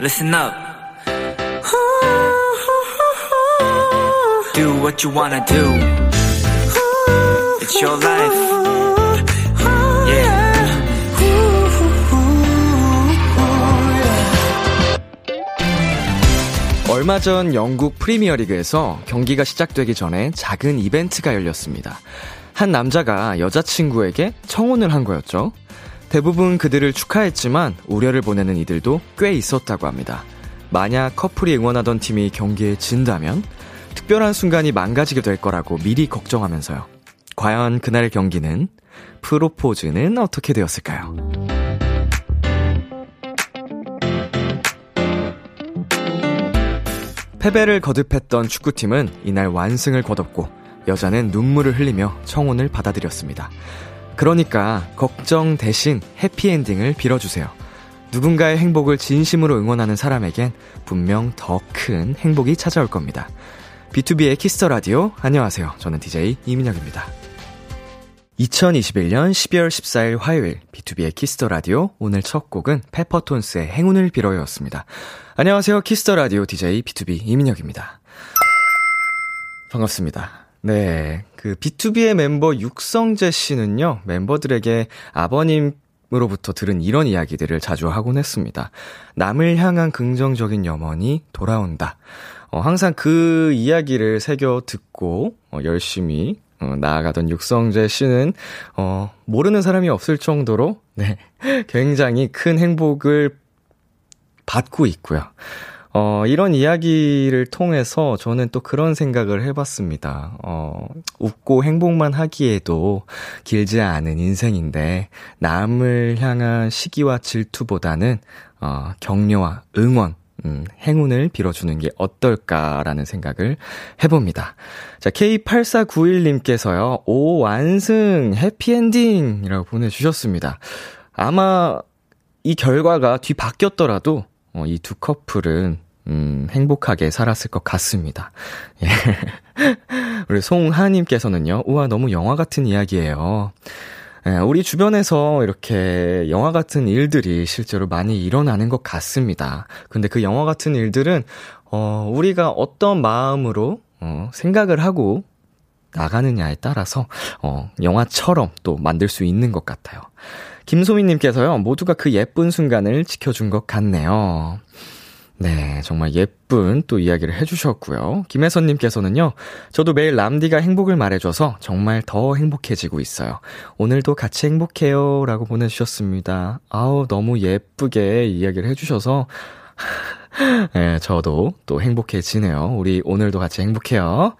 listen up. Do what you wanna do. It's your life. Yeah. 얼마 전 영국 프리미어 리그에서 경기가 시작되기 전에 작은 이벤트가 열렸습니다. 한 남자가 여자친구에게 청혼을 한 거였죠. 대부분 그들을 축하했지만 우려를 보내는 이들도 꽤 있었다고 합니다. 만약 커플이 응원하던 팀이 경기에 진다면 특별한 순간이 망가지게 될 거라고 미리 걱정하면서요. 과연 그날의 경기는 프로포즈는 어떻게 되었을까요? 패배를 거듭했던 축구팀은 이날 완승을 거뒀고 여자는 눈물을 흘리며 청혼을 받아들였습니다. 그러니까 걱정 대신 해피엔딩을 빌어주세요. 누군가의 행복을 진심으로 응원하는 사람에겐 분명 더 큰 행복이 찾아올 겁니다. B2B의 키스터 라디오 안녕하세요. 저는 DJ 이민혁입니다. 2021년 12월 14일 화요일 B2B의 키스터 라디오 오늘 첫 곡은 페퍼톤스의 행운을 빌어요였습니다. 안녕하세요. 키스터 라디오 DJ B2B 이민혁입니다. 반갑습니다. 네. 그 B2B의 멤버 육성재 씨는요. 멤버들에게 아버님 으로부터 들은 이런 이야기들을 자주 하곤 했습니다. 남을 향한 긍정적인 염원이 돌아온다. 어, 항상 그 이야기를 새겨 듣고 어, 열심히 어, 나아가던 육성재 씨는 어, 모르는 사람이 없을 정도로 네, 굉장히 큰 행복을 받고 있고요. 어, 이런 이야기를 통해서 저는 또 그런 생각을 해봤습니다. 어, 웃고 행복만 하기에도 길지 않은 인생인데, 남을 향한 시기와 질투보다는, 어, 격려와 응원, 음, 행운을 빌어주는 게 어떨까라는 생각을 해봅니다. 자, K8491님께서요, 오, 완승, 해피엔딩 이라고 보내주셨습니다. 아마 이 결과가 뒤바뀌었더라도, 어, 이 두 커플은, 음, 행복하게 살았을 것 같습니다. 예. 우리 송하님께서는요, 우와, 너무 영화 같은 이야기예요. 예, 우리 주변에서 이렇게 영화 같은 일들이 실제로 많이 일어나는 것 같습니다. 근데 그 영화 같은 일들은, 어, 우리가 어떤 마음으로, 어, 생각을 하고 나가느냐에 따라서, 어, 영화처럼 또 만들 수 있는 것 같아요. 김소민님께서요, 모두가 그 예쁜 순간을 지켜준 것 같네요. 네, 정말 예쁜 또 이야기를 해주셨고요. 김혜선님께서는요, 저도 매일 람디가 행복을 말해줘서 정말 더 행복해지고 있어요. 오늘도 같이 행복해요. 라고 보내주셨습니다. 아우, 너무 예쁘게 이야기를 해주셔서, 네, 저도 또 행복해지네요. 우리 오늘도 같이 행복해요.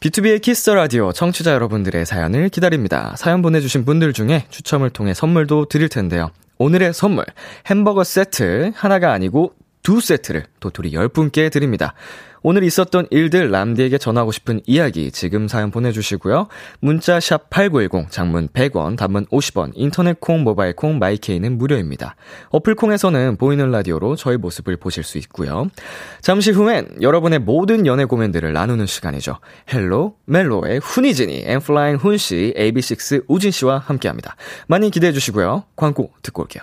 B2B의 키스터 라디오 청취자 여러분들의 사연을 기다립니다. 사연 보내주신 분들 중에 추첨을 통해 선물도 드릴 텐데요. 오늘의 선물, 햄버거 세트 하나가 아니고 두 세트를 도토리 10분께 드립니다. 오늘 있었던 일들 람디에게 전하고 싶은 이야기 지금 사연 보내주시고요. 문자 샵 8910 장문 100원 단문 50원 인터넷 콩 모바일 콩 myK는 무료입니다. 어플 콩에서는 보이는 라디오로 저희 모습을 보실 수 있고요. 잠시 후엔 여러분의 모든 연애 고민들을 나누는 시간이죠. Hello 멜로의 훈이 지니 엔플라잉 훈씨 AB6 우진씨와 함께합니다. 많이 기대해 주시고요. 광고 듣고 올게요.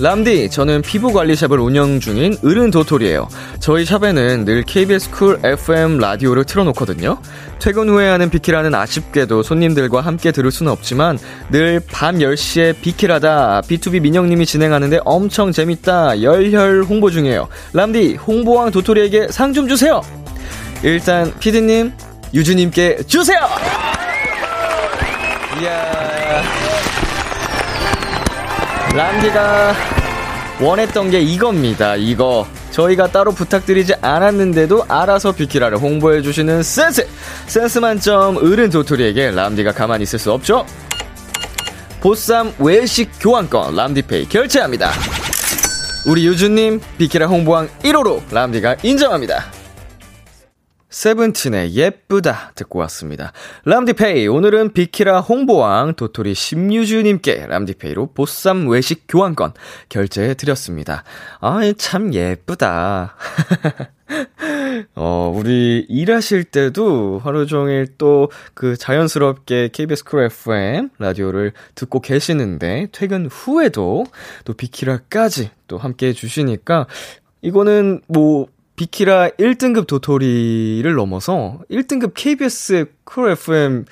람디, 저는 피부 관리샵을 운영 중인 어른 도토리예요. 저희 샵에는 늘 KBS Cool FM 라디오를 틀어놓거든요. 퇴근 후에 하는 비키라는 아쉽게도 손님들과 함께 들을 수는 없지만 늘 밤 10시에 비키라다 BTOB 민혁님이 진행하는데 엄청 재밌다 열혈 홍보 중이에요. 람디, 홍보왕 도토리에게 상 좀 주세요. 일단 피디님, 유주님께 주세요. 이야. 람디가 원했던 게 이겁니다. 이거. 저희가 따로 부탁드리지 않았는데도 알아서 비키라를 홍보해주시는 센스! 센스 만점 어른 도토리에게 람디가 가만히 있을 수 없죠? 보쌈 외식 교환권 람디페이 결제합니다. 우리 유주님, 비키라 홍보왕 1호로 람디가 인정합니다. 세븐틴의 예쁘다 듣고 왔습니다. 람디페이 오늘은 비키라 홍보왕 도토리 심유주님께 람디페이로 보쌈 외식 교환권 결제해 드렸습니다. 아참 예쁘다. 어, 우리 일하실 때도 하루 종일 또 그 자연스럽게 KBS Cool FM 라디오를 듣고 계시는데 퇴근 후에도 또 비키라까지 또 함께 해주시니까 이거는 뭐 비키라 1등급 도토리를 넘어서 1등급 KBS 쿨 FM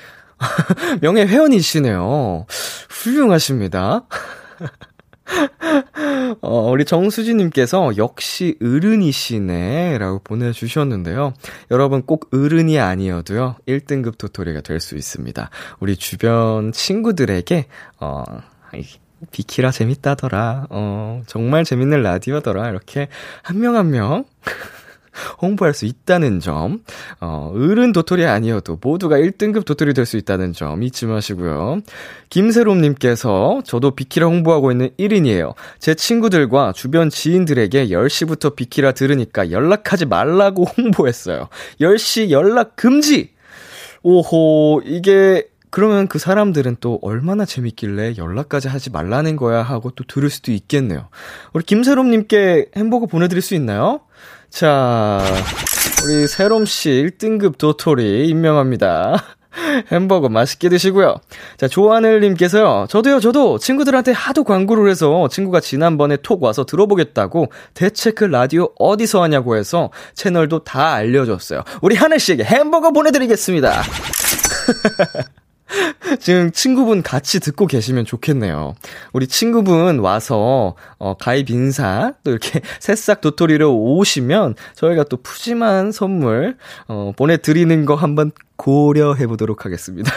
명예 회원이시네요. 훌륭하십니다. 어, 우리 정수진님께서 역시 어른이시네 라고 보내주셨는데요. 여러분 꼭 어른이 아니어도요, 1등급 도토리가 될 수 있습니다. 우리 주변 친구들에게, 어, 비키라 재밌다더라. 어, 정말 재밌는 라디오더라. 이렇게 한 명 한 명 홍보할 수 있다는 점, 어, 어른 도토리 아니어도 모두가 1등급 도토리 될 수 있다는 점 잊지 마시고요. 김세롬님께서 저도 비키라 홍보하고 있는 1인이에요. 제 친구들과 주변 지인들에게 10시부터 비키라 들으니까 연락하지 말라고 홍보했어요. 10시 연락 금지! 오호, 이게 그러면 그 사람들은 또 얼마나 재밌길래 연락까지 하지 말라는 거야 하고 또 들을 수도 있겠네요. 우리 김세롬님께 햄버거 보내드릴 수 있나요? 자, 우리 세롬씨 1등급 도토리 임명합니다. 햄버거 맛있게 드시고요. 자, 조하늘님께서요. 저도요, 저도 친구들한테 하도 광고를 해서 친구가 지난번에 톡 와서 들어보겠다고 대체 그 라디오 어디서 하냐고 해서 채널도 다 알려줬어요. 우리 하늘씨에게 햄버거 보내드리겠습니다. 지금 친구분 같이 듣고 계시면 좋겠네요. 우리 친구분 와서, 어, 가입 인사, 또 이렇게 새싹 도토리로 오시면 저희가 또 푸짐한 선물, 어, 보내드리는 거 한번 고려해 보도록 하겠습니다.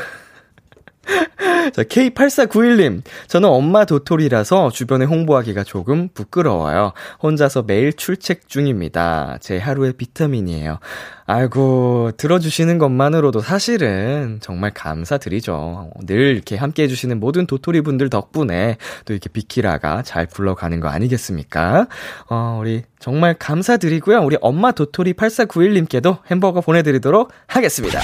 자, K8491님. 저는 엄마 도토리라서 주변에 홍보하기가 조금 부끄러워요. 혼자서 매일 출첵 중입니다. 제 하루의 비타민이에요. 아이고, 들어주시는 것만으로도 사실은 정말 감사드리죠. 늘 이렇게 함께 해주시는 모든 도토리 분들 덕분에 또 이렇게 비키라가 잘 굴러가는 거 아니겠습니까? 어, 우리 정말 감사드리고요. 우리 엄마 도토리 8491님께도 햄버거 보내드리도록 하겠습니다.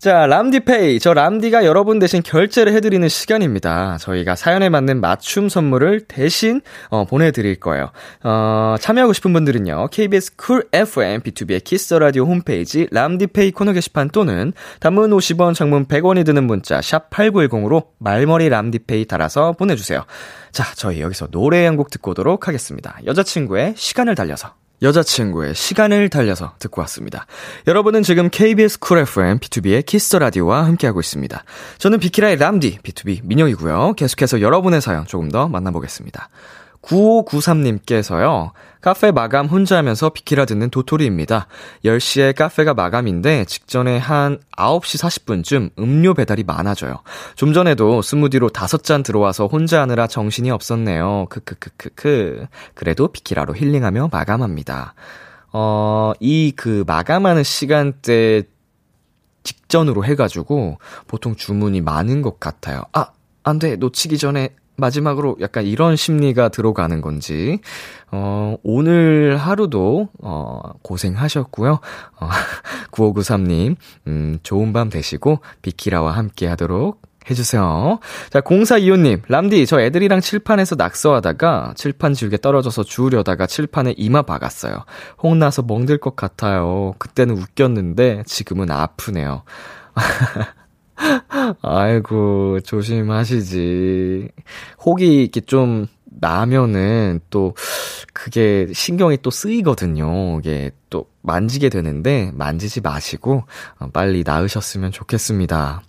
자, 람디페이. 저 람디가 여러분 대신 결제를 해드리는 시간입니다. 저희가 사연에 맞는 맞춤 선물을 대신, 어, 보내드릴 거예요. 어, 참여하고 싶은 분들은요, KBS 쿨 FM, B2B의 키스 라디오 홈페이지, 람디페이 코너 게시판 또는 단문 50원, 장문 100원이 드는 문자, 샵8910으로 말머리 람디페이 달아서 보내주세요. 자, 저희 여기서 노래 한 곡 듣고 오도록 하겠습니다. 여자친구의 시간을 달려서. 여자친구의 시간을 달려서 듣고 왔습니다. 여러분은 지금 KBS 쿨 FM B2B의 키스터 라디오와 함께하고 있습니다. 저는 비키라의 람디 BTOB 민혁이고요. 계속해서 여러분의 사연 조금 더 만나보겠습니다. 9593님께서요. 카페 마감 혼자 하면서 비키라 듣는 도토리입니다. 10시에 카페가 마감인데 직전에 한 9시 40분쯤 음료 배달이 많아져요. 좀 전에도 스무디로 5잔 들어와서 혼자 하느라 정신이 없었네요. 크크크크크. 그래도 비키라로 힐링하며 마감합니다. 어, 이 그 마감하는 시간대 직전으로 해가지고 보통 주문이 많은 것 같아요. 아, 안 돼. 놓치기 전에 마지막으로 약간 이런 심리가 들어가는 건지, 어, 오늘 하루도, 어, 고생하셨고요. 어, 9593님, 음, 좋은 밤 되시고, 비키라와 함께 하도록 해주세요. 자, 0425님, 람디, 저 애들이랑 칠판에서 낙서하다가 칠판 지우개 떨어져서 주우려다가 칠판에 이마 박았어요. 홍나서 멍들 것 같아요. 그때는 웃겼는데 지금은 아프네요. 아이고, 조심하시지. 혹이 이렇게 좀 나면은 또 그게 신경이 또 쓰이거든요. 이게 또 만지게 되는데 만지지 마시고 어, 빨리 나으셨으면 좋겠습니다.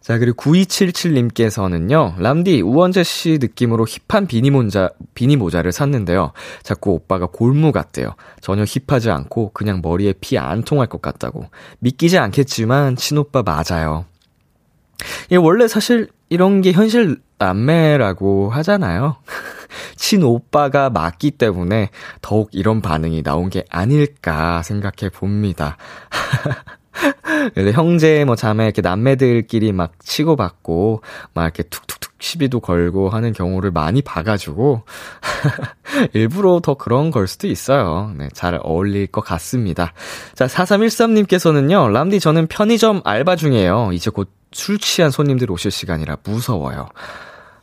자, 그리고 9277님께서는요, 람디, 우원재 씨 느낌으로 힙한 비니 모자, 비니 모자를 샀는데요. 자꾸 오빠가 골무 같대요. 전혀 힙하지 않고 그냥 머리에 피 안 통할 것 같다고. 믿기지 않겠지만, 친오빠 맞아요. 예, 원래 사실 이런 게 현실 남매라고 하잖아요. 친오빠가 맞기 때문에 더욱 이런 반응이 나온 게 아닐까 생각해 봅니다. 형제 뭐 자매 이렇게 남매들끼리 막 치고받고 막 이렇게 툭툭툭 시비도 걸고 하는 경우를 많이 봐가지고 일부러 더 그런 걸 수도 있어요. 네, 잘 어울릴 것 같습니다. 자, 4313님께서는요, 람디 저는 편의점 알바 중이에요. 이제 곧 술 취한 손님들 오실 시간이라 무서워요.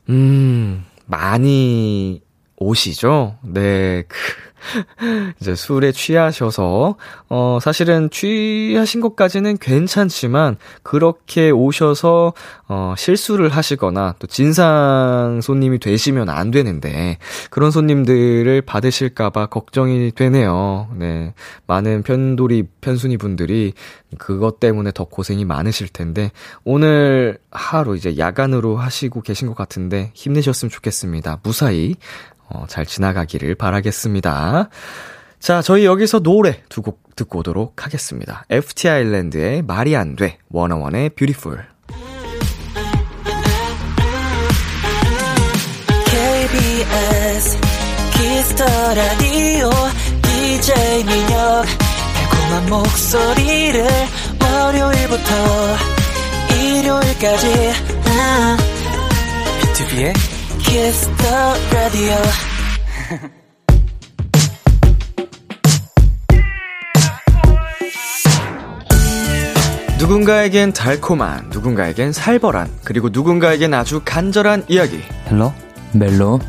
음, 많이 오시죠? 네, 그, 이제 술에 취하셔서, 어, 사실은 취하신 것까지는 괜찮지만, 그렇게 오셔서, 어, 실수를 하시거나, 또 진상 손님이 되시면 안 되는데, 그런 손님들을 받으실까봐 걱정이 되네요. 네. 많은 편돌이, 편순이 분들이 그것 때문에 더 고생이 많으실 텐데, 오늘 하루 이제 야간으로 하시고 계신 것 같은데, 힘내셨으면 좋겠습니다. 무사히, 어, 잘 지나가기를 바라겠습니다. 자, 저희 여기서 노래 두 곡 듣고 오도록 하겠습니다. FT 아일랜드의 말이 안 돼, 원어원의 뷰티풀. KBS Kiss the Radio DJ 민혁 달콤한 목소리를 월요일부터 일요일까지 아, BTOB의 Kiss the Radio 누군가에겐 달콤한, 누군가에겐 살벌한, 그리고 누군가에겐 아주 간절한 이야기. Hello 멜로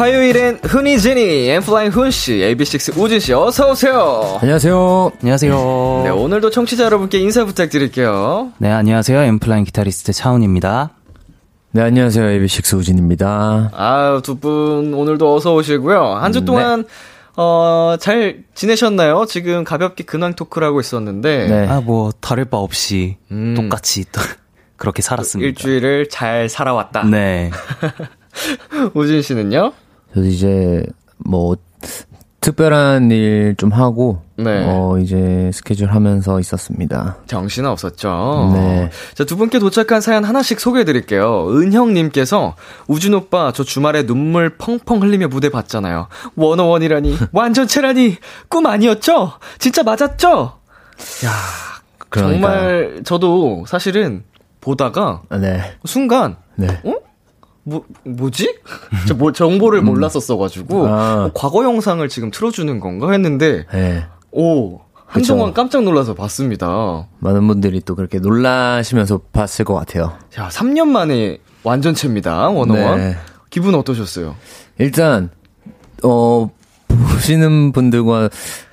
화요일엔 훈이 지니, 엔플라잉 훈씨, AB6 우진씨, 어서오세요. 안녕하세요 안녕하세요 네, 오늘도 청취자 여러분께 인사 부탁드릴게요. 네 안녕하세요 엔플라잉 기타리스트 차훈입니다 네 안녕하세요 AB6 우진입니다 아유, 두분 오늘도 어서 오시고요. 한주 네. 동안 어, 잘 지내셨나요? 지금 가볍게 근황 토크를 하고 있었는데 네. 아, 뭐, 다를 바 없이 음. 똑같이 또 그렇게 살았습니다. 일주일을 잘 살아왔다. 네. 우진 씨는요? 저도 이제 뭐 특별한 일 좀 하고 네. 어 이제 스케줄 하면서 있었습니다. 정신 없었죠. 네. 자, 두 분께 도착한 사연 하나씩 소개해 드릴게요. 은형님께서, 우준 오빠, 저 주말에 눈물 펑펑 흘리며 무대 봤잖아요. 원어원이라니, 완전체라니, 꿈 아니었죠? 진짜 맞았죠? 야 그러니까요. 정말, 저도 사실은 보다가, 네. 순간, 네. 어? 뭐, 뭐지? 저 뭐, 정보를 몰랐었어가지고, 아. 어, 과거 영상을 지금 틀어주는 건가 했는데, 네. 오, 한동안 그쵸. 깜짝 놀라서 봤습니다. 많은 분들이 또 그렇게 놀라시면서 봤을 것 같아요. 자, 3년 만에 완전체입니다, 원어원. 네. 기분 어떠셨어요? 일단 어 보시는 분들과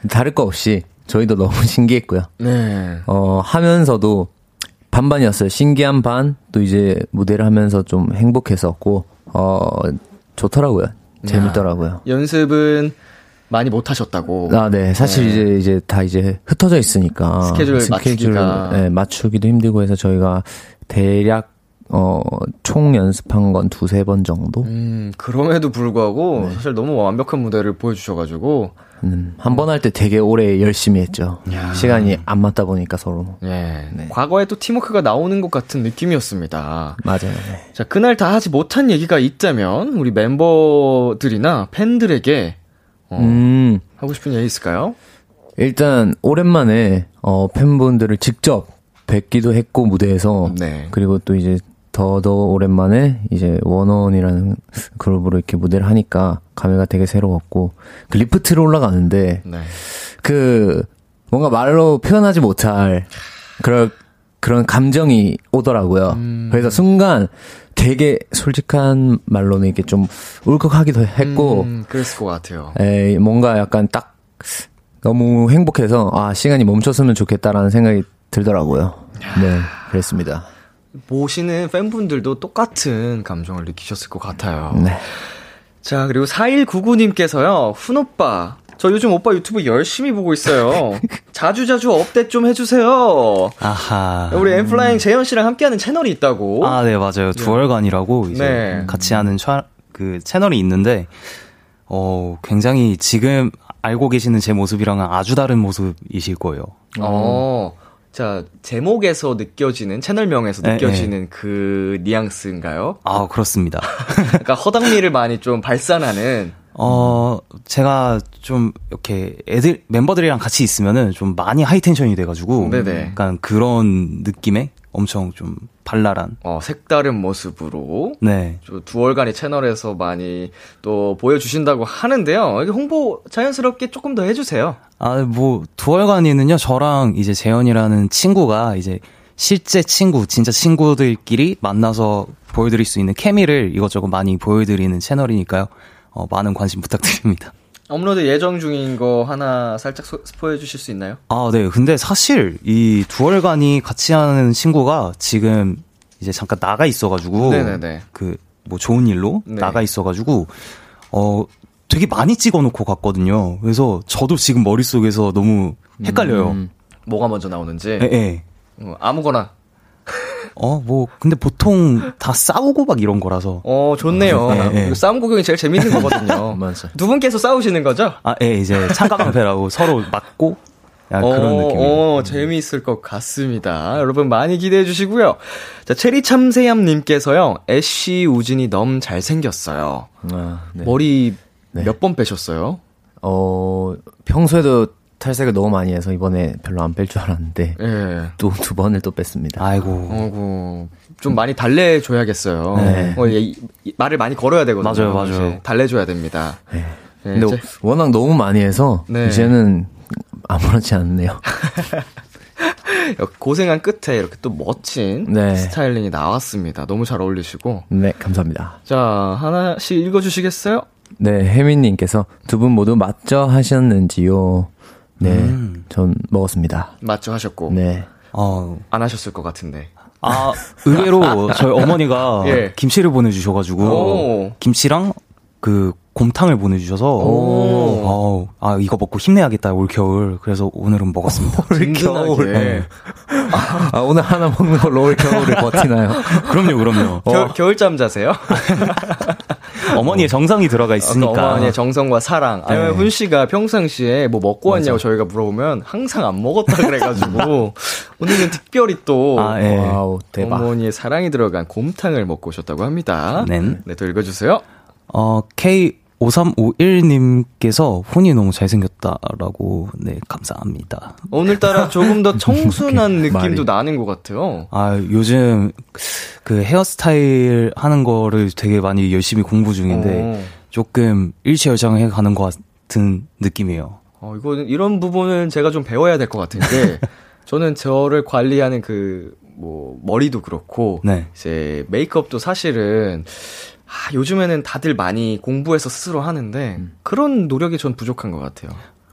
다를 거 없이 저희도 너무 신기했고요. 네. 어 하면서도 반반이었어요. 신기한 반, 또 이제 무대를 하면서 좀 행복했었고, 어, 좋더라고요. 재밌더라고요. 연습은 많이 못 하셨다고. 아, 네. 사실 네. 이제, 이제 다 이제 흩어져 있으니까. 스케줄 맞추기가. 네, 맞추기도 힘들고 해서 저희가 대략, 어, 총 연습한 건 두세 번 정도? 음, 그럼에도 불구하고 네. 사실 너무 완벽한 무대를 보여주셔가지고, 음, 한번 할 때 되게 오래 열심히 했죠. 야. 시간이 안 맞다 보니까 서로. 예. 네. 과거에 또 팀워크가 나오는 것 같은 느낌이었습니다. 맞아요. 네. 자, 그날 다 하지 못한 얘기가 있다면, 우리 멤버들이나 팬들에게, 어, 음, 하고 싶은 얘기 있을까요? 일단, 오랜만에, 어, 팬분들을 직접 뵙기도 했고, 무대에서. 네. 그리고 또 이제 더더 오랜만에 이제 원원이라는 그룹으로 이렇게 무대를 하니까 감회가 되게 새로웠고 그 리프트로 올라가는데 네. 그 뭔가 말로 표현하지 못할 그런 그런 감정이 오더라고요. 음. 그래서 순간 되게 솔직한 말로는 이렇게 좀 울컥하기도 했고 음, 그랬을 것 같아요. 에이, 뭔가 약간 딱 너무 행복해서 아 시간이 멈췄으면 좋겠다라는 생각이 들더라고요. 네, 그랬습니다. 보시는 팬분들도 똑같은 감정을 느끼셨을 것 같아요. 네. 자, 그리고 4199님께서요, 훈오빠, 저 요즘 오빠 유튜브 열심히 보고 있어요. 자주자주 업데이트 좀 해주세요. 아하. 우리 엠플라잉 재현 씨랑 함께하는 채널이 있다고. 아, 네, 맞아요. 두월간이라고 이제 네. 같이 하는 차, 그 채널이 있는데, 어, 굉장히 지금 알고 계시는 제 모습이랑은 아주 다른 모습이실 거예요. 어. 자, 제목에서 느껴지는, 채널명에서 네, 느껴지는 그 뉘앙스인가요? 아, 그렇습니다. 그러니까 허당미를 많이 좀 발산하는. 어, 제가 좀 이렇게 애들, 멤버들이랑 같이 있으면은 좀 많이 하이텐션이 돼가지고. 네네. 약간 그런 느낌의 엄청 좀 발랄한. 어, 색다른 모습으로 네. 저 두월간의 채널에서 많이 또 보여주신다고 하는데요. 이게 홍보 자연스럽게 조금 더 해주세요. 아, 뭐, 두월간이는요, 저랑 이제 재현이라는 친구가 이제 실제 친구, 진짜 친구들끼리 만나서 보여드릴 수 있는 케미를 이것저것 많이 보여드리는 채널이니까요. 어, 많은 관심 부탁드립니다. 업로드 예정 중인 거 하나 살짝 소, 스포해 주실 수 있나요? 아, 네. 근데 사실 이 두월간이 같이 하는 친구가 지금 이제 잠깐 나가 있어가지고. 그, 뭐 좋은 일로 네. 나가 있어가지고, 어, 되게 많이 찍어 놓고 갔거든요. 그래서 저도 지금 머릿 속에서 너무 헷갈려요. 음. 뭐가 먼저 나오는지. 예, 예. 어, 아무거나. 어, 뭐, 근데 보통 다 싸우고 막 이런 거라서. 어, 좋네요. 네, 네. 이거 싸움 구경이 제일 재밌는 거거든요. 맞아. 두 분께서 싸우시는 거죠? 아, 예, 이제 창가방패라고 서로 맞고, 야, 그런 어, 느낌이에요. 어, 재미있을 것 같습니다. 여러분 많이 기대해 주시고요. 자, 체리 참새얌 님께서요, 애쉬 우진이 너무 잘생겼어요. 아, 네. 머리 네. 몇번 빼셨어요? 어 평소에도 탈색을 너무 많이 해서 이번에 별로 안 뺄 줄 알았는데 예. 또두 번을 또 뺐습니다. 아이고. 어구, 좀 많이 달래줘야겠어요. 네. 어, 예, 이- 이- 말을 많이 걸어야 되거든요. 맞아요, 맞아요. 이제 달래줘야 됩니다. 네. 네, 근데 이제- 워낙 너무 많이 해서 네. 이제는 아무렇지 않네요. 고생한 끝에 이렇게 또 멋진 네. 스타일링이 나왔습니다. 너무 잘 어울리시고. 네, 감사합니다. 자, 하나씩 읽어주시겠어요? 네, 혜민님께서 두 분 모두 맞죠 하셨는지요? 네, 음. 전 먹었습니다. 맞죠 하셨고. 네. 어, 안 하셨을 것 같은데. 아, 의외로 저희 어머니가 예. 김치를 보내주셔가지고, 오. 김치랑 그 곰탕을 보내주셔서, 오. 어, 아, 이거 먹고 힘내야겠다, 올겨울. 그래서 오늘은 먹었습니다. 든든하게. 아, 오늘 하나 먹는 걸로 올 겨울을 버티나요? 그럼요, 그럼요. 겨, 겨울잠 자세요? 어머니의 정성이 들어가 있으니까. 그러니까 어머니의 정성과 사랑. 아니면 네. 훈 씨가 평상시에 뭐 먹고 왔냐고 저희가 물어보면 항상 안 먹었다 그래가지고 오늘은 특별히 또 아, 예. 와우, 대박. 어머니의 사랑이 들어간 곰탕을 먹고 오셨다고 합니다. 네. 네, 또 읽어주세요. 어, K5351님께서 훈이 너무 잘생겼 다라고, 네, 감사합니다. 오늘따라 조금 더 청순한 느낌도. 나는 것 같아요. 아, 요즘 그 헤어스타일 하는 거를 되게 많이 열심히 공부 중인데, 오. 조금 일치월장해 가는 것 같은 느낌이에요. 어, 이거는 이런 부분은 제가 좀 배워야 될 것 같은 게 저는 저를 관리하는 그 뭐 머리도 그렇고 네. 이제 메이크업도 사실은 아, 요즘에는 다들 많이 공부해서 스스로 하는데 그런 노력이 전 부족한 것 같아요.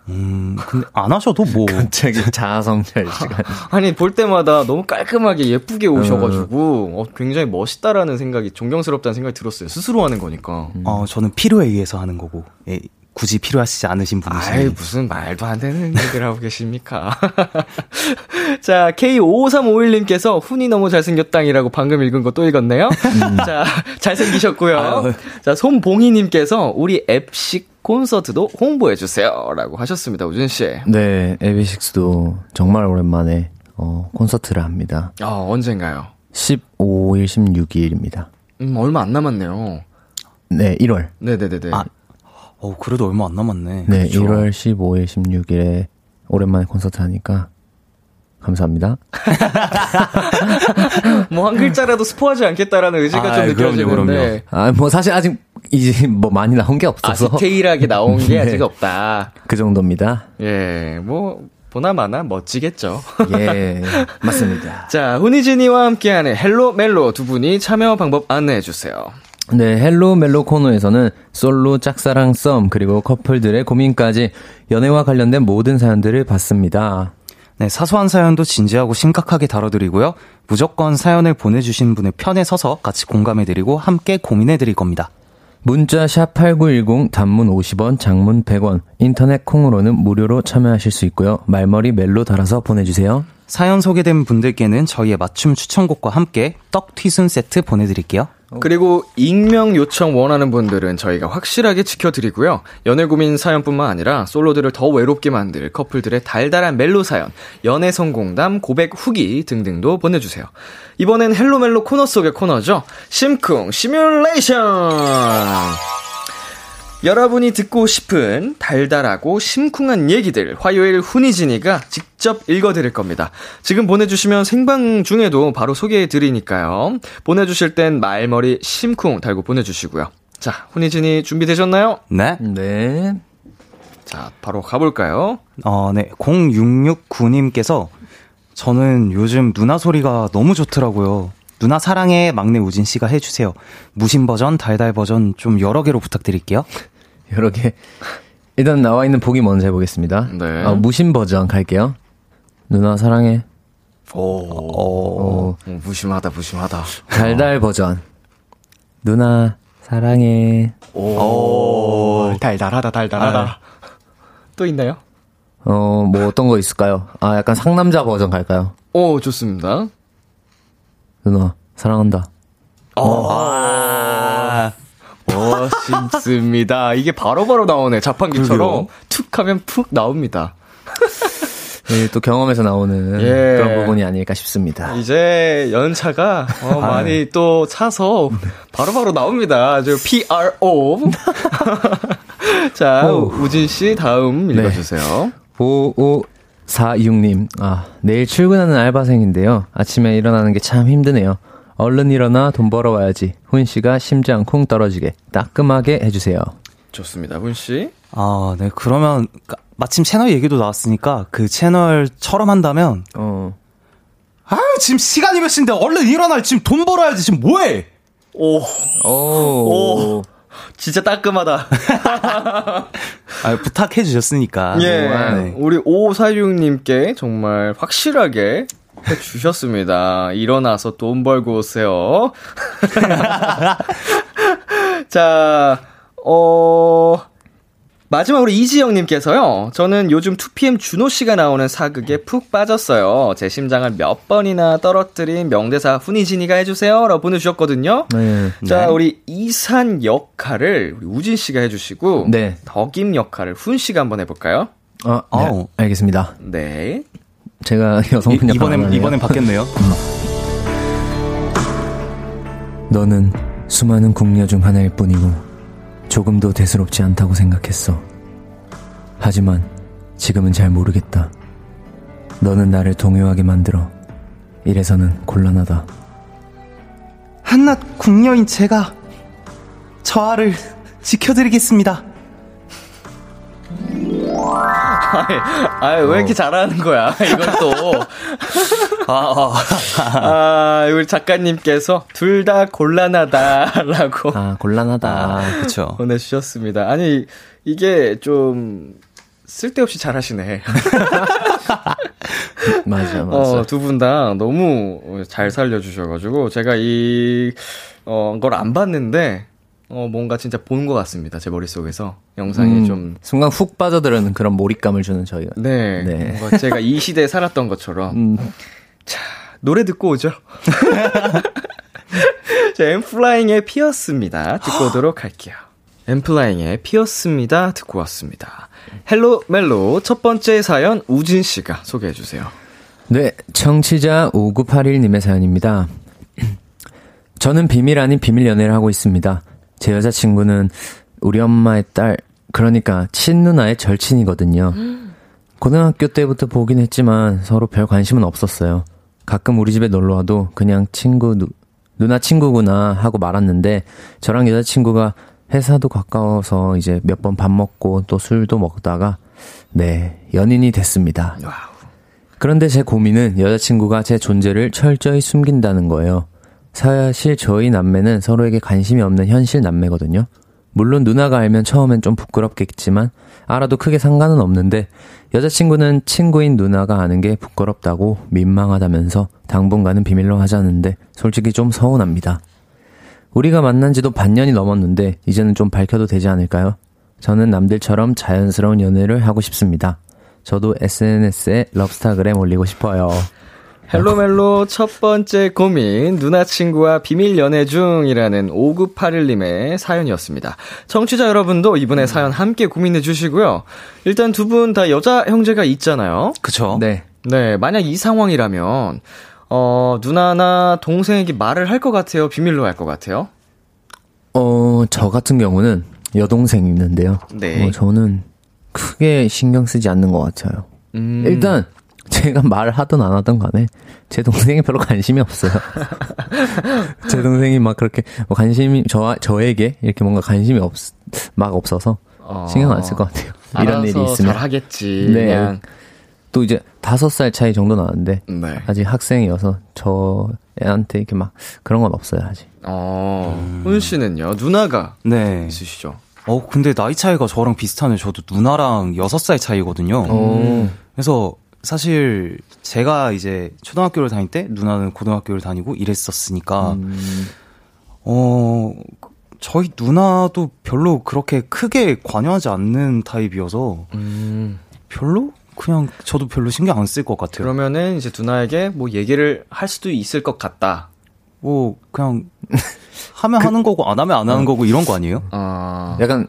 음, 근데 안 하셔도 뭐. 갑자기 자아성찰 시간. 아니 볼 때마다 너무 깔끔하게 예쁘게 오셔가지고 어, 굉장히 멋있다라는 생각이 존경스럽다는 생각이 들었어요. 스스로 하는 거니까. 어, 저는 필요에 의해서 하는 거고, 예, 굳이 필요하시지 않으신 아이 분이시니. 무슨 말도 안 되는 얘기를 하고 계십니까? 자 K5351님께서 훈이 너무 잘생겼당이라고 방금 읽은 거 또 읽었네요. 자 잘생기셨고요. 자 손봉희님께서 우리 앱식 콘서트도 홍보해 주세요 라고 하셨습니다. 우준 씨. 네, 에비식스도 정말 오랜만에 어, 콘서트를 합니다. 아 언젠가요? 15일, 16일입니다. 음 얼마 안 남았네요. 네, 1월. 네네네네. 아, 어, 그래도 얼마 안 남았네. 네, 그쵸. 1월 15일, 16일에 오랜만에 콘서트 하니까 감사합니다. 뭐 한 글자라도 스포하지 않겠다라는 의지가 아, 좀 그럼요, 느껴지는데 아, 뭐 사실 아직 이제 뭐 많이 나온 게아 없어서 디테일하게 나온 게 네. 아직 없다. 그 정도입니다. 예, 뭐 보나마나 멋지겠죠. 예, 맞습니다. 자, 훈이진이와 함께하는 Hello 멜로 두 분이 참여 방법 안내해 주세요. 네, Hello 멜로 코너에서는 솔로 짝사랑 썸 그리고 커플들의 고민까지 연애와 관련된 모든 사연들을 받습니다. 네, 사소한 사연도 진지하고 심각하게 다뤄드리고요. 무조건 사연을 보내주신 분의 편에 서서 같이 공감해드리고 함께 고민해드릴 겁니다. 문자 샵 8910 단문 50원, 장문 100원, 인터넷 콩으로는 무료로 참여하실 수 있고요. 말머리 멜로 달아서 보내주세요. 사연 소개된 분들께는 저희의 맞춤 추천곡과 함께 떡 튀순 세트 보내드릴게요. 그리고 익명 요청 원하는 분들은 저희가 확실하게 지켜드리고요. 연애 고민 사연뿐만 아니라 솔로들을 더 외롭게 만들 커플들의 달달한 멜로 사연, 연애 성공담, 고백 후기 등등도 보내주세요. 이번엔 Hello 멜로 코너 속의 코너죠. 심쿵 시뮬레이션! 여러분이 듣고 싶은 달달하고 심쿵한 얘기들 화요일 훈이진이가 직접 읽어드릴 겁니다. 지금 보내주시면 생방 중에도 바로 소개해드리니까요. 보내주실 땐 말머리 심쿵 달고 보내주시고요. 자, 훈이진이 준비되셨나요? 네. 네. 자, 바로 가볼까요? 어, 네. 0669님께서 저는 요즘 누나 소리가 너무 좋더라고요. 누나 사랑해 막내 우진 씨가 해주세요. 무신 버전, 달달 버전 좀 여러 개로 부탁드릴게요. 여러 개. 일단 나와 있는 보기 먼저 해보겠습니다. 네. 어, 무신 버전 갈게요. 누나 사랑해. 오, 오. 오, 무심하다, 무심하다. 달달 버전. 누나 사랑해. 오, 달달하다, 달달하다. 또 있나요? 어, 뭐 어떤 거 있을까요? 아, 약간 상남자 버전 갈까요? 오, 좋습니다. 누나 사랑한다. 아. 멋있습니다. 이게 바로 바로 나오네. 자판기처럼. 툭 하면 푹 나옵니다. 네, 또 경험에서 나오는 예. 그런 부분이 아닐까 싶습니다. 이제 연차가 어, 많이 또 차서 바로바로 나옵니다. 저 PRO. 자, 오. 우진 씨 다음 네. 읽어주세요. 5546님, 아, 내일 출근하는 알바생인데요. 아침에 일어나는 게 참 힘드네요. 얼른 일어나 돈 벌어와야지. 훈 씨가 심장 쿵 떨어지게 따끔하게 해주세요. 좋습니다, 훈 씨. 아, 네. 그러면 까- 마침 채널 얘기도 나왔으니까 그 채널처럼 한다면 어, 아유, 지금 시간이 몇 시인데 얼른 일어나. 지금 돈 벌어야지. 지금 뭐해? 오, 오, 진짜 따끔하다. 아, 부탁해 주셨으니까. 예, 네. 우리 5546님께 정말 확실하게 해 주셨습니다. 일어나서 돈 벌고 오세요. 자, 어, 마지막으로 이지영님께서요. 저는 요즘 2PM 준호 씨가 나오는 사극에 푹 빠졌어요. 제 심장을 몇 번이나 떨어뜨린 명대사 훈이진이가 해주세요. 라고 보내주셨거든요. 네. 자, 네. 우리 이산 역할을 우리 우진 씨가 해주시고, 네. 덕임 역할을 훈 씨가 한번 해볼까요? 어, 네, 아우. 알겠습니다. 네. 제가 여성분 이, 역할 이번엔, 하나요? 이번엔 받겠네요. 너는 수많은 궁녀 중 하나일 뿐이고 조금도 대수롭지 않다고 생각했어. 하지만 지금은 잘 모르겠다. 너는 나를 동요하게 만들어. 이래서는 곤란하다. 한낱 궁녀인 제가 저 아를 지켜드리겠습니다. 아이, 아이, 왜 이렇게 잘하는 거야, 이걸 또. 아, 우리 작가님께서 둘 다 곤란하다라고 아, 곤란하다. 그쵸. 보내주셨습니다. 아니, 이게 좀, 쓸데없이 잘하시네. 맞아, 맞아. 어, 두 분 다 너무 잘 살려주셔가지고, 제가 이, 어, 걸 안 봤는데, 어, 뭔가 진짜 보는 것 같습니다. 제 머릿속에서. 영상이 음, 좀, 순간 훅 빠져들는 그런 몰입감을 주는 저희가. 네. 네. 뭔가 제가 이 시대에 살았던 것처럼. 음, 노래 듣고 오죠. 자, N.Flying의 피었습니다. 듣고 오도록 할게요. N.Flying의 피었습니다. 듣고 왔습니다. Hello 멜로 첫 번째 사연 우진 씨가 소개해 주세요. 네, 청취자 5981님의 사연입니다. 저는 비밀 아닌 비밀 연애를 하고 있습니다. 제 여자친구는 우리 엄마의 딸, 그러니까 친누나의 절친이거든요. 고등학교 때부터 보긴 했지만 서로 별 관심은 없었어요. 가끔 우리 집에 놀러 와도 그냥 친구, 누, 누나 친구구나 하고 말았는데 저랑 여자친구가 회사도 가까워서 이제 몇 번 밥 먹고 또 술도 먹다가 네, 연인이 됐습니다. 그런데 제 고민은 여자친구가 제 존재를 철저히 숨긴다는 거예요. 사실 저희 남매는 서로에게 관심이 없는 현실 남매거든요. 물론 누나가 알면 처음엔 좀 부끄럽겠지만 알아도 크게 상관은 없는데 여자친구는 친구인 누나가 아는 게 부끄럽다고 민망하다면서 당분간은 비밀로 하자는데 솔직히 좀 서운합니다. 우리가 만난 지도 반년이 넘었는데 이제는 좀 밝혀도 되지 않을까요? 저는 남들처럼 자연스러운 연애를 하고 싶습니다. 저도 SNS에 럽스타그램 올리고 싶어요. 헬로멜로 첫 번째 고민, 누나 친구와 비밀 연애 중이라는 5981님의 사연이었습니다. 청취자 여러분도 이번에 사연 함께 고민해 주시고요. 일단 두 분 다 여자 형제가 있잖아요. 그쵸? 네. 네, 만약 이 상황이라면, 어, 누나나 동생에게 말을 할 것 같아요? 비밀로 할 것 같아요? 어, 저 같은 경우는 여동생이 있는데요. 네. 어, 저는 크게 신경 쓰지 않는 것 같아요. 음. 일단, 제가 말을 하든 안 하든 간에 제 동생이 별로 관심이 없어요. 제 동생이 막 그렇게 뭐 관심이 저 저에게 이렇게 뭔가 관심이 없 막 없어서 어, 신경 안 쓸 것 같아요. 이런 일이 있으면 잘 하겠지. 네. 그냥. 또 이제 다섯 살 차이 정도 나는데 네. 아직 학생이어서 저 애한테 이렇게 막 그런 건 없어요 아직. 어, 훈 씨는요? 누나가 네. 있으시죠? 어, 근데 나이 차이가 저랑 비슷하네. 저도 누나랑 6살 차이거든요. 오. 그래서 사실 제가 이제 초등학교를 다닐 때 누나는 고등학교를 다니고 이랬었으니까 음. 어 저희 누나도 별로 그렇게 크게 관여하지 않는 타입이어서 음. 별로 그냥 저도 별로 신경 안 쓸 것 같아요. 그러면은 이제 누나에게 뭐 얘기를 할 수도 있을 것 같다. 뭐 그냥 하면 하는 거고 안 하면 안 하는 거고 이런 거 아니에요? 어. 약간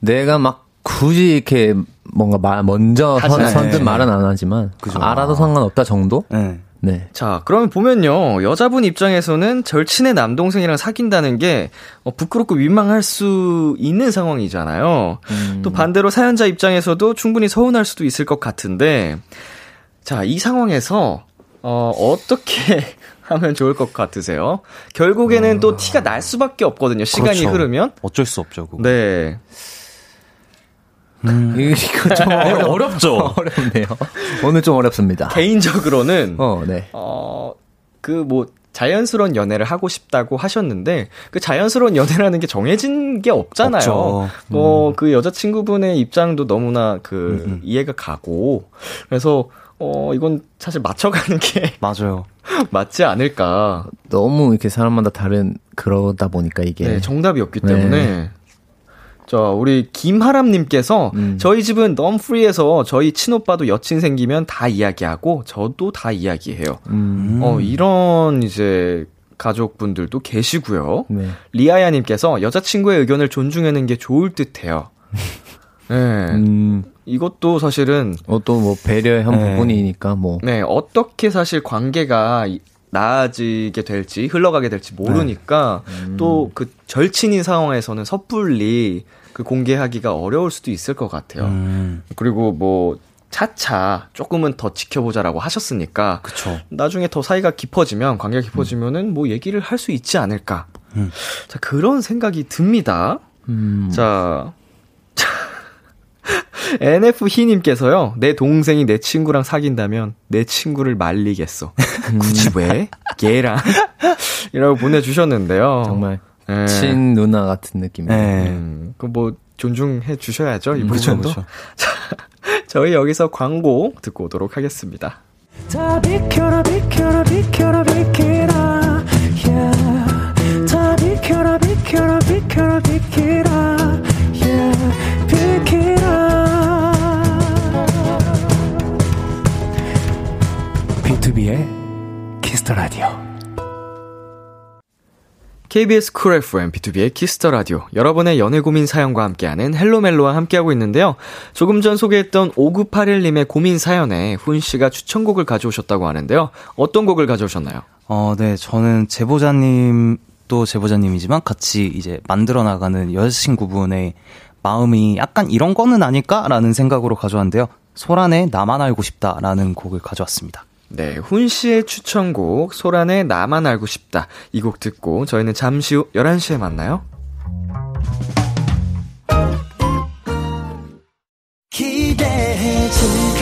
내가 막 굳이 이렇게 뭔가 말 먼저 선, 하지 선뜻 네. 말은 안 하지만 그죠. 알아도 상관없다 정도? 네. 네. 자, 그러면 보면요. 여자분 입장에서는 절친의 남동생이랑 사귄다는 게 어, 부끄럽고 민망할 수 있는 상황이잖아요. 또 반대로 사연자 입장에서도 충분히 서운할 수도 있을 것 같은데, 자, 이 상황에서, 어, 어떻게 하면 좋을 것 같으세요? 결국에는 또 티가 날 수밖에 없거든요. 시간이 그렇죠. 흐르면. 어쩔 수 없죠. 그거. 네. 이거 좀 어렵, 어렵 죠. 어렵네요. 오늘 좀 어렵습니다. 개인적으로는, 어, 네. 어, 그 뭐, 자연스러운 연애를 하고 싶다고 하셨는데, 그 자연스러운 연애라는 게 정해진 게 없잖아요. 없죠. 뭐, 그 여자친구분의 입장도 너무나 그, 음, 음. 이해가 가고, 그래서, 어, 이건 사실 맞춰가는 게 맞아요. 맞지 않을까. 너무 이렇게 사람마다 다른 그러다 보니까 이게 네, 정답이 없기 네. 때문에. 자, 우리 김하람님께서 음. 저희 집은 너무 프리해서 저희 친오빠도 여친 생기면 다 이야기하고 저도 다 이야기해요. 음, 어, 이런 이제 가족분들도 계시고요. 네. 리아야님께서 여자친구의 의견을 존중하는 게 좋을 듯 해요. 네. 음, 이것도 사실은, 어, 또뭐 배려의 한 네. 부분이니까 뭐. 네, 어떻게 사실 관계가 이- 나아지게 될지, 흘러가게 될지 모르니까, 또그 절친인 상황에서는 섣불리 그 공개하기가 어려울 수도 있을 것 같아요. 음, 그리고 뭐, 차차 조금은 더 지켜보자라고 하셨으니까, 그쵸. 나중에 더 사이가 깊어지면 관계가 깊어지면은 뭐 얘기를 할 수 있지 않을까. 음. 자 그런 생각이 듭니다. 음, 자. NF 희님께서요, 내 동생이 내 친구랑 사귄다면 내 친구를 말리겠어. 굳이 왜? 얘랑? 이라고 보내주셨는데요. 정말 예. 친 누나 같은 느낌이에요. 네. 음, 그뭐 존중해 주셔야죠. 이 그쵸, 부분도. 그쵸. 저희 여기서 광고 듣고 오도록 하겠습니다. 다 비켜라 비켜라 비켜라 비켜라 yeah. 다 비켜라 비켜라 비켜라. 비켜라 B2B의 키스터 라디오 KBS 쿨 FM, B2B의 키스터 라디오. 여러분의 연애 고민 사연과 함께하는 Hello 멜로와 함께하고 있는데요. 조금 전 소개했던 5981님의 고민 사연에 훈 씨가 추천곡을 가져오셨다고 하는데요. 어떤 곡을 가져오셨나요? 어, 네, 저는 제보자님 또 제보자님이지만 같이 이제 만들어 나가는 여자친구분의 마음이 약간 이런 거는 아닐까라는 생각으로 가져왔는데요. 소란의 나만 알고 싶다라는 곡을 가져왔습니다. 네, 훈 씨의 추천곡, 소란의 나만 알고 싶다. 이 곡 듣고 저희는 잠시 후 11시에 만나요. 기대해 즐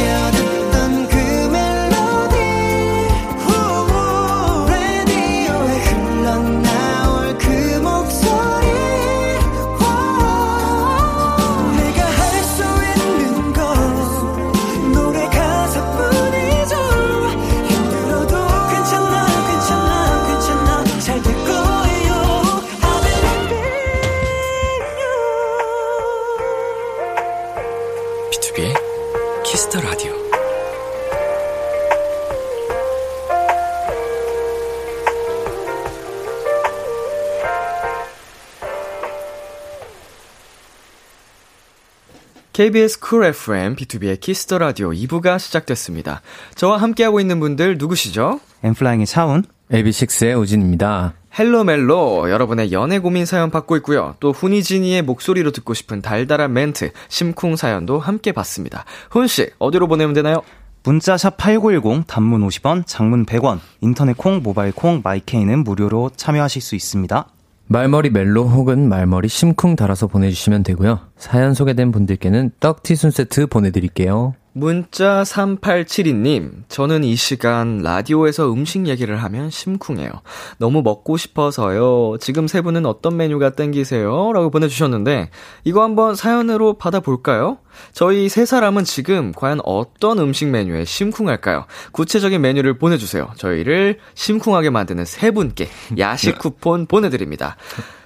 KBS 쿨 FM, B2B의 키스터 라디오 2부가 시작됐습니다. 저와 함께하고 있는 분들 누구시죠? N.Flying의 차훈, AB6IX의 우진입니다. Hello 멜로 여러분의 연애 고민 사연 받고 있고요. 또 훈이진이의 목소리로 듣고 싶은 달달한 멘트, 심쿵 사연도 함께 받습니다. 훈 씨, 어디로 보내면 되나요? 문자 샵 8910 단문 50원, 장문 100원, 인터넷 콩, 모바일 콩, my K는 무료로 참여하실 수 있습니다. 말머리 멜로 혹은 말머리 심쿵 달아서 보내주시면 되고요. 사연 소개된 분들께는 떡티순 세트 보내드릴게요. 문자 3872님, 저는 이 시간 라디오에서 음식 얘기를 하면 심쿵해요. 너무 먹고 싶어서요. 지금 세 분은 어떤 메뉴가 땡기세요? 라고 보내주셨는데, 이거 한번 사연으로 받아볼까요? 저희 세 사람은 지금 과연 어떤 음식 메뉴에 심쿵할까요? 구체적인 메뉴를 보내주세요. 저희를 심쿵하게 만드는 세 분께 야식 쿠폰 보내드립니다.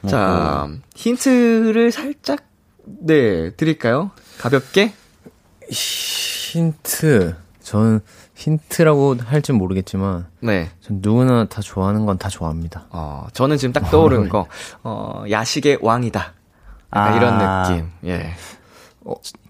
자, 힌트를 살짝, 네, 드릴까요? 가볍게? 힌트. 저는 힌트라고 할지 모르겠지만, 네. 전 누구나 다 좋아하는 건 다 좋아합니다. 어, 저는 지금 딱 떠오른 거, 어, 야식의 왕이다. 아. 이런 느낌. 예.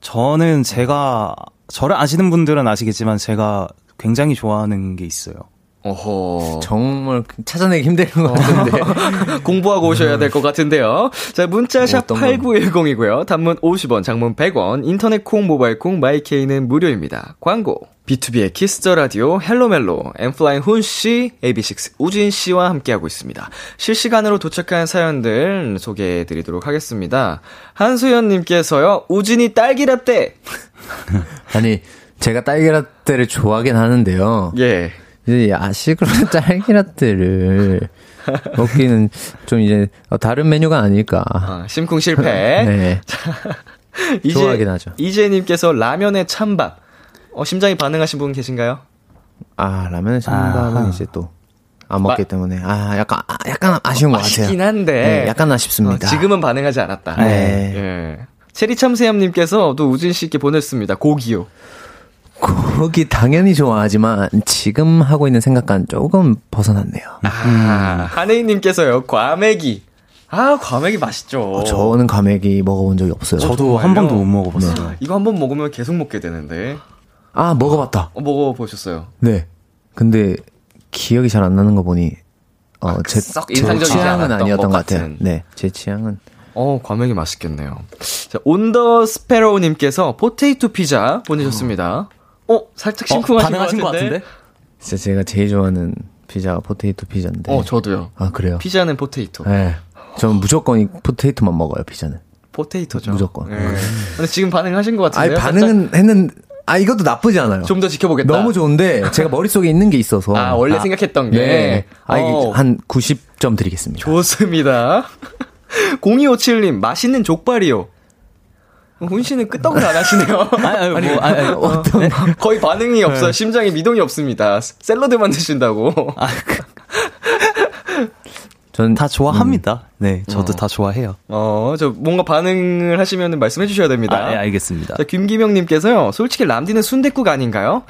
저는 제가, 저를 아시는 분들은 아시겠지만 제가 굉장히 좋아하는 게 있어요. 오호. 정말 찾아내기 힘든 것 같은데. 공부하고 오셔야 될 것 같은데요. 자, 문자샵 어떤 건? 8910이고요. 단문 50원, 장문 100원, 인터넷 콩, 모바일 콩, my K는 무료입니다. 광고. B2B의 키스터 라디오 헬로멜로 엠플라잉 훈 씨, AB6IX 우진 씨와 함께하고 있습니다. 실시간으로 도착한 사연들 소개해 드리도록 하겠습니다. 한수연 님께서요. 우진이 딸기 라떼. 아니, 제가 딸기 라떼를 좋아하긴 하는데요. 예. 이제 야식으로 딸기라떼를 먹기는 좀 이제 다른 메뉴가 아닐까. 아, 심쿵 실패. 네. 좋아하긴 하죠. 이재님께서 라면에 찬밥. 어, 심장이 반응하신 분 계신가요? 아, 라면에 찬밥은 아하. 이제 또 안 먹기 때문에 아, 약간 아, 약간 아쉬운 것 같아요. 맛있긴 한데. 네, 약간 아쉽습니다. 어, 지금은 반응하지 않았다. 네. 예. 체리 참새함님께서 또 우진 씨께 보냈습니다. 고기요. 고기 당연히 좋아하지만 지금 하고 있는 생각과는 조금 벗어났네요. 아, 한혜인님께서요. 과메기. 아, 과메기 맛있죠. 저는 과메기 먹어본 적이 없어요. 저도 한 정말요? 번도 못 먹어봤어요. 아, 이거 한 번 먹으면 계속 먹게 되는데. 아 먹어봤다. 어, 먹어보셨어요? 네. 근데 기억이 잘 안 나는 거 보니 어, 제, 썩제 인상적이지 취향은 아니었던 것 것 같아요. 네, 제 취향은 어, 과메기 맛있겠네요. 자, 온더 스페로우님께서 포테이토 피자 보내셨습니다. 어, 살짝 심쿵하신 반응하신 것것 같은데? 같은데? 진짜 제가 제일 좋아하는 피자가 포테이토 피자인데. 어, 저도요. 아 그래요? 피자는 포테이토. 네. 저는 무조건 이 포테이토만 먹어요 피자는. 포테이토죠. 무조건. 예. 근데 지금 반응하신 것 아니 같은데요? 반응은 했는 아 이것도 나쁘지 않아요. 좀 더 지켜보겠다. 너무 좋은데 제가 머릿속에 있는 게 있어서. 아, 원래 생각했던 게. 네. 아, 이게 어, 한 90점 드리겠습니다. 좋습니다. 0257님, 맛있는 족발이요. 훈 씨는 끄떡을 안 하시네요. 아니, 아니, 뭐, 아니, 아니, 어떤 거의 반응이 없어요. 심장에 미동이 없습니다. 샐러드만 드신다고. 전 다 좋아합니다. 네, 저도 다 좋아해요. 어, 저 뭔가 반응을 하시면 말씀해 주셔야 됩니다. 아, 예, 알겠습니다. 자, 김기명님께서요. 솔직히 람디는 순댓국 아닌가요?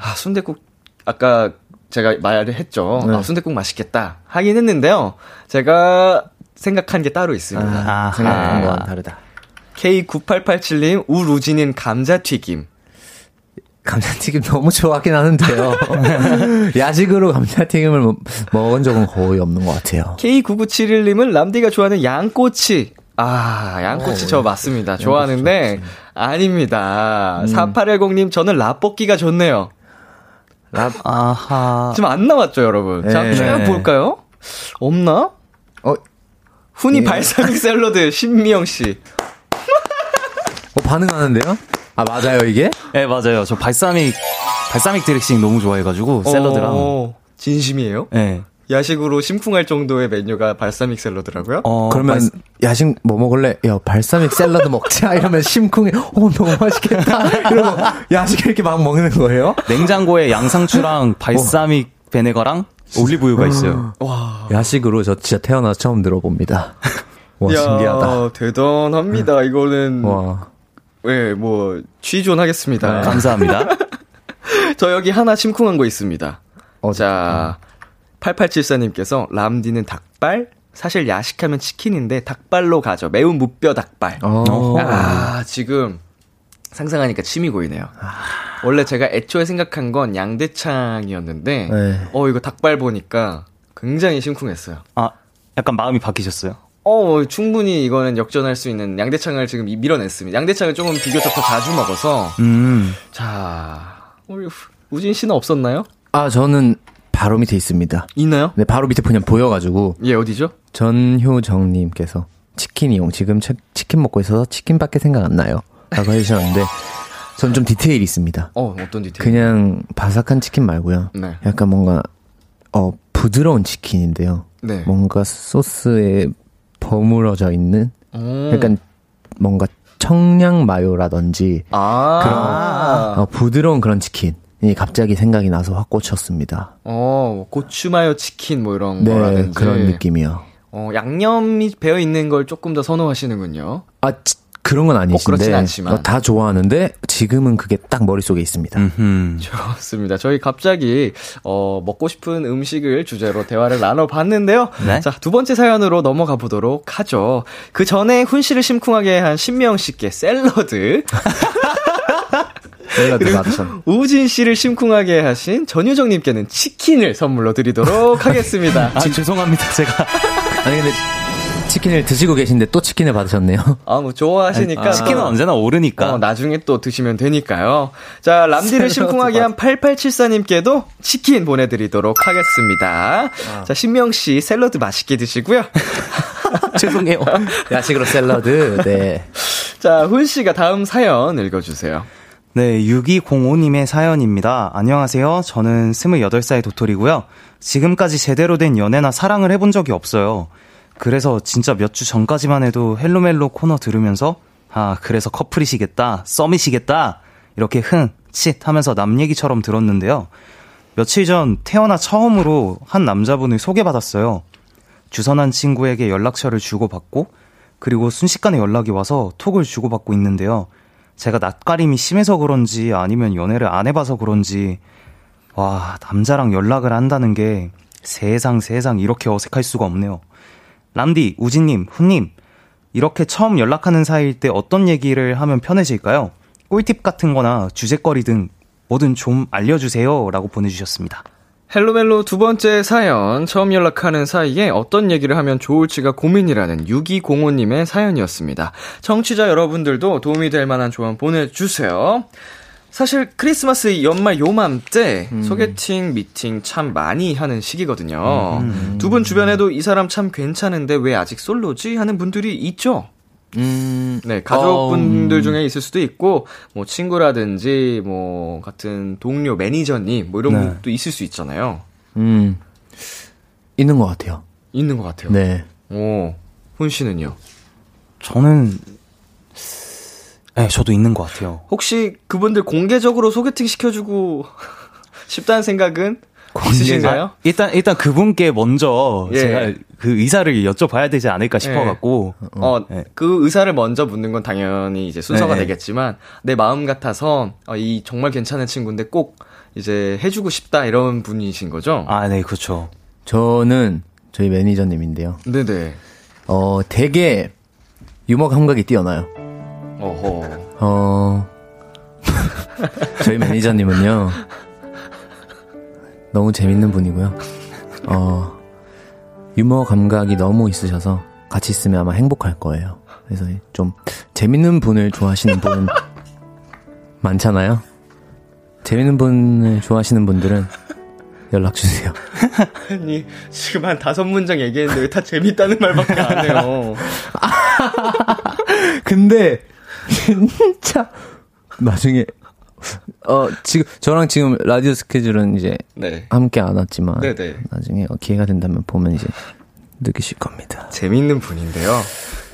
아, 순댓국 아까 제가 말을 했죠. 네. 아, 순댓국 맛있겠다 하긴 했는데요. 제가 생각한 게 따로 있습니다. 아, 생각한 거와는 다르다. K9887님, 우루지는 감자튀김. 감자튀김 너무 좋아하긴 하는데요. 야식으로 감자튀김을 먹- 먹은 적은 거의 없는 것 같아요. K9971님은 람디가 좋아하는 양꼬치. 아, 양꼬치 저 맞습니다. 좋아하는데, 아닙니다. 4810님, 저는 라볶이가 좋네요. 아하. 지금 안 나왔죠, 여러분? 자, 네. 쭉 네. 볼까요? 없나? 어, 훈이 예. 발사믹 샐러드, 신미영 씨. 어, 반응하는데요? 아, 맞아요, 이게? 네, 맞아요. 저 발사믹, 발사믹 드레싱 너무 좋아해가지고, 샐러드랑. 어, 진심이에요? 네. 야식으로 심쿵할 정도의 메뉴가 발사믹 샐러드라고요? 어, 그러면 발사- 야식 뭐 먹을래? 야, 발사믹 샐러드 먹자. 이러면 심쿵해. 어, 너무 맛있겠다. 이러고 야식 이렇게 막 먹는 거예요? 냉장고에 양상추랑 발사믹 베네거랑 올리브유가 있어요. 야식으로 저 진짜 태어나서 처음 들어봅니다. 와, 이야, 신기하다. 대단합니다. 이거는, 와. 예, 뭐, 취존하겠습니다. 감사합니다. 저 여기 하나 심쿵한 거 있습니다. 어, 자, 8874님께서 람디는 닭발? 사실 야식하면 치킨인데 닭발로 가죠. 매운 무뼈 닭발. 어. 아, 지금 상상하니까 침이 고이네요. 아... 원래 제가 애초에 생각한 건 양대창이었는데, 네. 어, 이거 닭발 보니까 굉장히 심쿵했어요. 아, 약간 마음이 바뀌셨어요? 어, 충분히 이거는 역전할 수 있는 양대창을 지금 밀어냈습니다. 양대창을 조금 비교적 더 자주 먹어서. 음. 자, 우리 우진 씨는 없었나요? 아, 저는 바로 밑에 있습니다. 있나요? 네, 바로 밑에 그냥 보여가지고. 예, 어디죠? 전효정님께서 치킨 이용. 지금 치, 킨 먹고 있어서 치킨밖에 생각 안 나요. 라고 해주셨는데, 전 좀 디테일이 있습니다. 어, 어떤 디테일? 그냥 바삭한 치킨 말고요. 네. 약간 뭔가, 어, 부드러운 치킨인데요. 네. 뭔가 소스에 버무러져 있는 음. 약간 뭔가 청양 마요라든지 아~ 그런 어, 부드러운 그런 치킨이 갑자기 생각이 나서 확 꽂혔습니다. 어, 고추 마요 치킨 뭐 이런 네, 거라든지 그런 느낌이요. 어, 양념이 배어 있는 걸 조금 더 선호하시는군요. 아, 그런 건 아니신데 어, 다 좋아하는데 지금은 그게 딱 머릿속에 있습니다. 음흠. 좋습니다. 저희 갑자기 어, 먹고 싶은 음식을 주제로 대화를 나눠 봤는데요. 네? 자, 두 번째 사연으로 넘어가 보도록 하죠. 그 전에 훈 씨를 심쿵하게 한 신명 씨께 샐러드 그리고 우진 씨를 심쿵하게 하신 전유정님께는 치킨을 선물로 드리도록 하겠습니다. 아, 죄송합니다, 제가. 아니 근데 치킨을 드시고 계신데 또 치킨을 받으셨네요. 아, 뭐 좋아하시니까. 아, 치킨은 언제나 오르니까. 어, 나중에 또 드시면 되니까요. 자, 람디를 심쿵하게 한 8874님께도 치킨 보내드리도록 하겠습니다. 아. 자, 신명씨 샐러드 맛있게 드시고요. 죄송해요. 야식으로 샐러드, 네. 자, 훈씨가 다음 사연 읽어주세요. 네, 6205님의 사연입니다. 안녕하세요. 저는 28살 도토리고요. 지금까지 제대로 된 연애나 사랑을 해본 적이 없어요. 그래서 진짜 몇 주 전까지만 해도 헬로멜로 코너 들으면서 아, 그래서 커플이시겠다, 썸이시겠다, 이렇게 흥, 칫 하면서 남 얘기처럼 들었는데요. 며칠 전 태어나 처음으로 한 남자분을 소개받았어요. 주선한 친구에게 연락처를 주고받고, 그리고 순식간에 연락이 와서 톡을 주고받고 있는데요. 제가 낯가림이 심해서 그런지 아니면 연애를 안 해봐서 그런지, 와, 남자랑 연락을 한다는 게 세상 세상 이렇게 어색할 수가 없네요. 람디, 우진님, 훈님, 이렇게 처음 연락하는 사이일 때 어떤 얘기를 하면 편해질까요? 꿀팁 같은 거나 주제거리 등 뭐든 좀 알려주세요. 라고 보내주셨습니다. 헬로멜로 두 번째 사연, 처음 연락하는 사이에 어떤 얘기를 하면 좋을지가 고민이라는 6205님의 사연이었습니다. 청취자 여러분들도 도움이 될 만한 조언 보내주세요. 사실 크리스마스 연말 요맘때 음. 소개팅 미팅 참 많이 하는 시기거든요. 음. 두분 주변에도 이 사람 참 괜찮은데 왜 아직 솔로지 하는 분들이 있죠. 음. 네, 가족분들 어, 음. 중에 있을 수도 있고, 뭐, 친구라든지, 뭐, 같은 동료, 매니저님, 뭐, 이런 네. 분도 있을 수 있잖아요. 음. 있는 것 같아요. 있는 것 같아요. 네. 오, 훈 씨는요? 저는 네, 저도 있는 것 같아요. 혹시 그분들 공개적으로 소개팅 시켜주고 싶다는 생각은 있으신가요? 일단 일단 그분께 먼저 예. 제가 그 의사를 여쭤봐야 되지 않을까 싶어갖고 예. 어, 네. 그 의사를 먼저 묻는 건 당연히 이제 순서가 네. 되겠지만 내 마음 같아서 어, 이 정말 괜찮은 친구인데 꼭 이제 해주고 싶다 이런 분이신 거죠? 아, 네, 그렇죠. 저는 저희 매니저님인데요. 네네. 어, 되게 유머 감각이 뛰어나요. 어허. 어, 저희 매니저님은요, 너무 재밌는 분이고요. 어, 유머 감각이 너무 있으셔서 같이 있으면 아마 행복할 거예요. 그래서 좀 재밌는 분을 좋아하시는 분 많잖아요. 재밌는 분을 좋아하시는 분들은 연락 주세요. 아니 지금 한 다섯 문장 얘기했는데 왜 다 재밌다는 말밖에 안 해요. 근데 진짜 나중에 어 지금 저랑 지금 라디오 스케줄은 이제 네. 함께 안 왔지만 네네. 나중에 기회가 된다면 보면 이제 느끼실 겁니다. 재밌는 분인데요.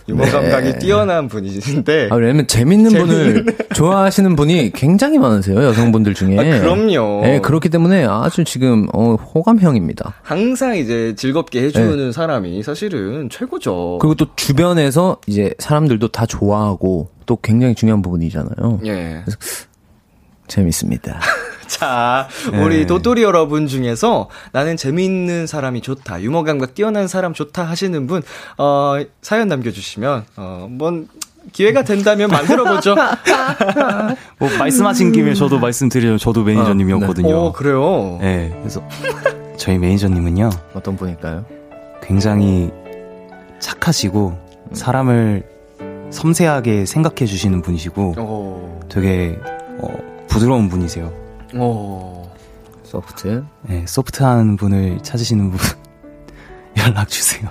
유머 네. 감각이 뛰어난 분이신데. 아, 왜냐면 재밌는, 재밌는 분을 좋아하시는 분이 굉장히 많으세요, 여성분들 중에. 아, 그럼요. 네, 그렇기 때문에 아주 지금, 어, 호감형입니다. 항상 이제 즐겁게 해주는 네. 사람이 사실은 최고죠. 그리고 또 주변에서 이제 사람들도 다 좋아하고 또 굉장히 중요한 부분이잖아요. 예. 재밌습니다. 자, 우리 네. 도토리 여러분 중에서 나는 재미있는 사람이 좋다, 유머 감각 뛰어난 사람 좋다 하시는 분, 어, 사연 남겨주시면, 어, 한번 기회가 된다면 만들어보죠. 뭐 말씀하신 김에 저도 말씀드리면 저도 매니저님이었거든요. 어, 네. 그래요? 네, 그래서 저희 매니저님은요. 어떤 분일까요? 굉장히 착하시고 사람을 섬세하게 생각해 주시는 분이시고 오. 되게 어, 부드러운 분이세요. 오. 소프트. 네, 소프트한 분을 찾으시는 분 연락 주세요.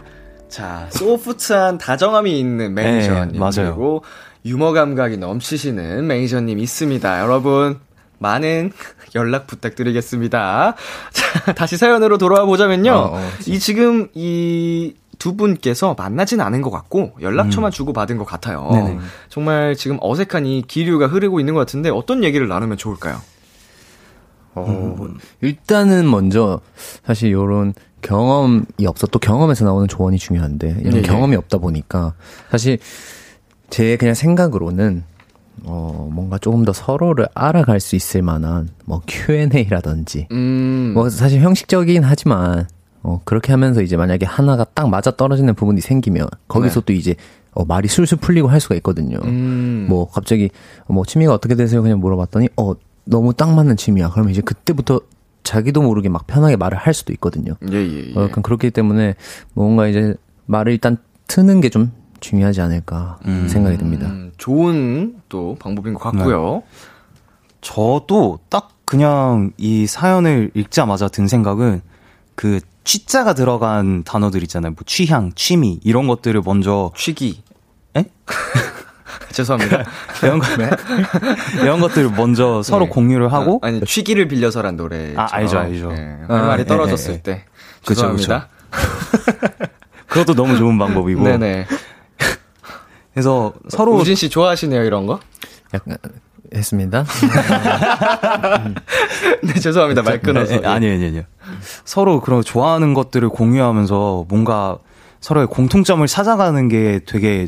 자, 소프트한 다정함이 있는 매니저님 네, 맞아요. 그리고 유머 감각이 넘치시는 매니저님 있습니다. 여러분 많은 연락 부탁드리겠습니다. 자, 다시 사연으로 돌아와 보자면요. 어, 어, 이 지금 이 두 분께서 만나진 않은 것 같고 연락처만 음. 주고 받은 것 같아요. 네네. 정말 지금 어색한 이 기류가 흐르고 있는 것 같은데 어떤 얘기를 나누면 좋을까요? 어, 음. 일단은 먼저 사실 요런 경험이 없어 또 경험에서 나오는 조언이 중요한데 이런 네. 경험이 없다 보니까 사실 제 그냥 생각으로는 어 뭔가 조금 더 서로를 알아갈 수 있을 만한 뭐 Q&A라든지 음. 뭐 사실 형식적이긴 하지만 어 그렇게 하면서 이제 만약에 하나가 딱 맞아 떨어지는 부분이 생기면 거기서 네. 또 이제 어, 말이 술술 풀리고 할 수가 있거든요. 음. 뭐 갑자기 뭐 취미가 어떻게 되세요? 그냥 물어봤더니 어 너무 딱 맞는 취미야. 그러면 이제 그때부터 자기도 모르게 막 편하게 말을 할 수도 있거든요. 예, 예, 예. 어, 그렇기 때문에 뭔가 이제 말을 일단 트는 게 좀 중요하지 않을까 음, 생각이 듭니다. 음, 좋은 또 방법인 것 같고요. 네. 저도 딱 그냥 이 사연을 읽자마자 든 생각은 그 취자가 들어간 단어들 있잖아요. 뭐 취향, 취미 이런 것들을 먼저 취기. 에? 죄송합니다. 이런 거, 네. 이런 것들을 먼저 서로 네. 공유를 하고. 아, 니 취기를 빌려서란 노래. 아, 알죠, 알죠. 네. 아, 말이 네, 떨어졌을 네, 때. 죄송합니다. 그것도 너무 좋은 방법이고. 네네. 그래서 서로. 우진 씨 좋아하시네요, 이런 거? 약간, 했습니다. 네, 죄송합니다. 말 끊어서. 네, 아니에요, 아니에요. 서로 그런 좋아하는 것들을 공유하면서 뭔가 서로의 공통점을 찾아가는 게 되게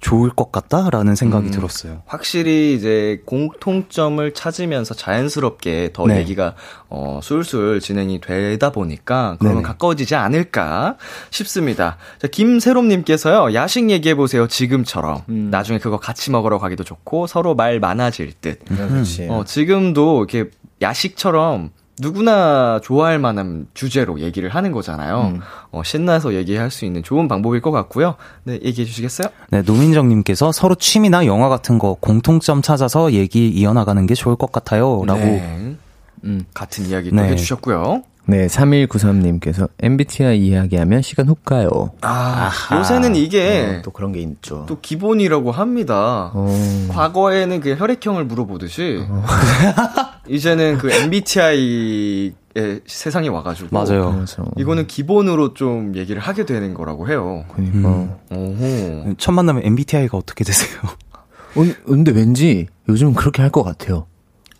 좋을 것 같다라는 생각이 음, 들었어요. 확실히 이제 공통점을 찾으면서 자연스럽게 더 네. 얘기가 어 술술 진행이 되다 보니까 그러면 네네. 가까워지지 않을까 싶습니다. 자, 김세롬님께서요 야식 얘기해 보세요 지금처럼 음. 나중에 그거 같이 먹으러 가기도 좋고 서로 말 많아질 듯. 음. 어 지금도 이렇게 야식처럼 누구나 좋아할 만한 주제로 얘기를 하는 거잖아요. 음. 어, 신나서 얘기할 수 있는 좋은 방법일 것 같고요. 네, 얘기해 주시겠어요? 네, 노민정님께서 서로 취미나 영화 같은 거 공통점 찾아서 얘기 이어나가는 게 좋을 것 같아요. 라고. 네. 음, 같은 이야기 네. 해주셨고요. 네, 3193님께서 MBTI 이야기하면 시간 훅 가요. 아, 아하. 요새는 이게 어, 또 그런 게 있죠. 또 기본이라고 합니다. 어. 과거에는 그 혈액형을 물어보듯이 어. 이제는 그 MBTI의 세상이 와가지고 맞아요. 그렇죠. 이거는 기본으로 좀 얘기를 하게 되는 거라고 해요. 그러니까 음. 첫 만나면 MBTI가 어떻게 되세요? 어, 근데 왠지 요즘 그렇게 할 것 같아요.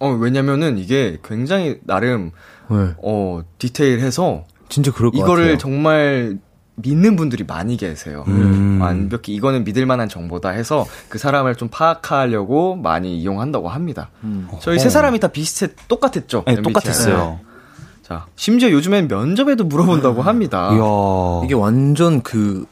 어, 왜냐면은 이게 굉장히 나름 네. 어, 디테일해서 진짜 그럴 것 이거를 같아요. 정말 믿는 분들이 많이 계세요. 음. 완벽히 이거는 믿을 만한 정보다 해서 그 사람을 좀 파악하려고 많이 이용한다고 합니다. 음. 저희 세 사람이 다 비슷해 똑같았죠. 네, 똑같았어요. 자, 심지어 요즘엔 면접에도 물어본다고 합니다. 이야. 이게 완전 그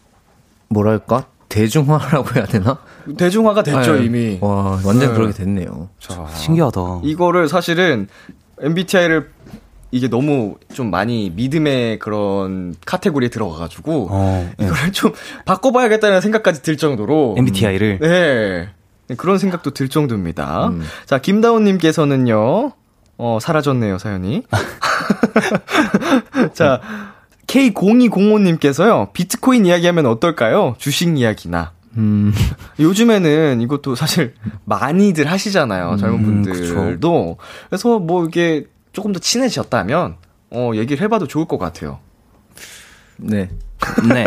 뭐랄까? 대중화라고 해야 되나? 대중화가 됐죠, 네. 이미. 와, 완전 네. 그렇게 됐네요. 자, 신기하다. 이거를 사실은 MBTI를 이게 너무 좀 많이 믿음의 그런 카테고리에 들어가가지고 어, 네. 이거를 좀 바꿔봐야겠다는 생각까지 들 정도로 MBTI를 네. 네 그런 생각도 들 정도입니다. 음. 자 김다운님께서는요 어 사라졌네요 사연이. 자 K0205님께서요 비트코인 이야기하면 어떨까요? 주식 이야기나. 음. 요즘에는 이것도 사실 많이들 하시잖아요. 젊은 음, 분들도. 음, 그래서 뭐 이게 조금 더 친해졌다면 어 얘기를 해봐도 좋을 것 같아요. 네. 네.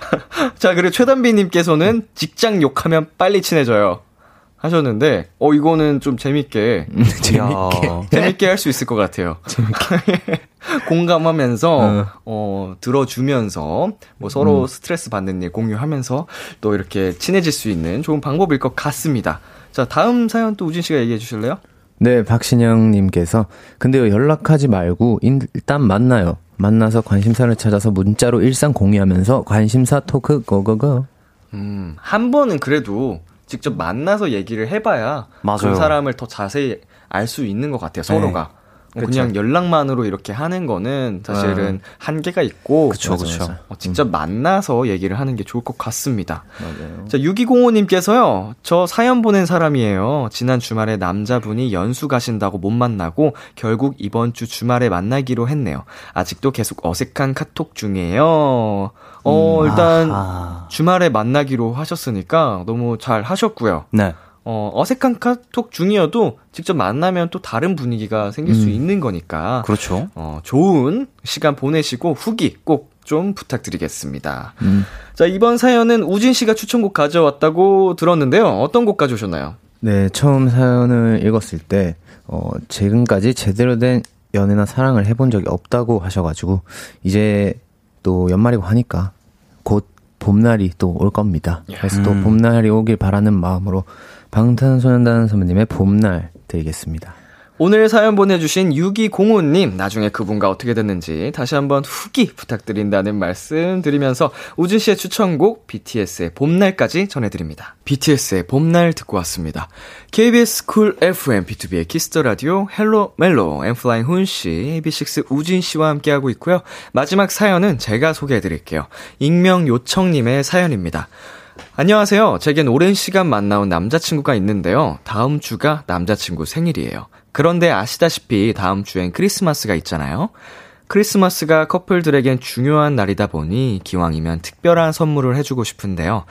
자 그리고 최단비님께서는 직장 욕하면 빨리 친해져요. 하셨는데, 어, 이거는 좀 재밌게. 음, 재밌게. 재밌게 할 수 있을 것 같아요. 재밌게. 공감하면서, 어. 어, 들어주면서, 뭐 서로 음. 스트레스 받는 일 공유하면서 또 이렇게 친해질 수 있는 좋은 방법일 것 같습니다. 자, 다음 사연 또 우진 씨가 얘기해 주실래요? 네, 박신영님께서 근데요 연락하지 말고 일단 만나요. 만나서 관심사를 찾아서 문자로 일상 공유하면서 관심사 토크 고고고. 음, 한 번은 그래도 직접 만나서 얘기를 해봐야 그 맞아요. 그 사람을 더 자세히 알 수 있는 것 같아요. 서로가. 네. 그쵸. 그냥 연락만으로 이렇게 하는 거는 사실은 네. 한계가 있고 그쵸, 그쵸. 어, 직접 음. 만나서 얘기를 하는 게 좋을 것 같습니다. 맞아요. 자, 6205님께서요. 저 사연 보낸 사람이에요. 지난 주말에 남자분이 연수 가신다고 못 만나고 결국 이번 주 주말에 만나기로 했네요. 아직도 계속 어색한 카톡 중이에요. 어, 음, 일단 아하. 주말에 만나기로 하셨으니까 너무 잘 하셨고요. 네. 어, 어색한 카톡 중이어도 직접 만나면 또 다른 분위기가 생길 음. 수 있는 거니까. 그렇죠. 어, 좋은 시간 보내시고 후기 꼭 좀 부탁드리겠습니다. 음. 자, 이번 사연은 우진 씨가 추천곡 가져왔다고 들었는데요. 어떤 곡 가져오셨나요? 네, 처음 사연을 읽었을 때, 어, 지금까지 제대로 된 연애나 사랑을 해본 적이 없다고 하셔가지고, 이제 또 연말이고 하니까 곧 봄날이 또 올 겁니다. 그래서 음. 또 봄날이 오길 바라는 마음으로 방탄소년단 선배님의 봄날 드리겠습니다. 오늘 사연 보내주신 6205님, 나중에 그분과 어떻게 됐는지 다시 한번 후기 부탁드린다는 말씀 드리면서 우진 씨의 추천곡 BTS의 봄날까지 전해드립니다. BTS의 봄날 듣고 왔습니다. KBS 쿨 FM B2B의 키스터 라디오 헬로 멜로 엠플라잉 훈 씨, AB6IX 우진 씨와 함께하고 있고요. 마지막 사연은 제가 소개해드릴게요. 익명 요청님의 사연입니다. 안녕하세요. 제겐 오랜 시간 만나온 남자친구가 있는데요. 다음 주가 남자친구 생일이에요. 그런데 아시다시피 다음 주엔 크리스마스가 있잖아요. 크리스마스가 커플들에겐 중요한 날이다 보니 기왕이면 특별한 선물을 해주고 싶은데요.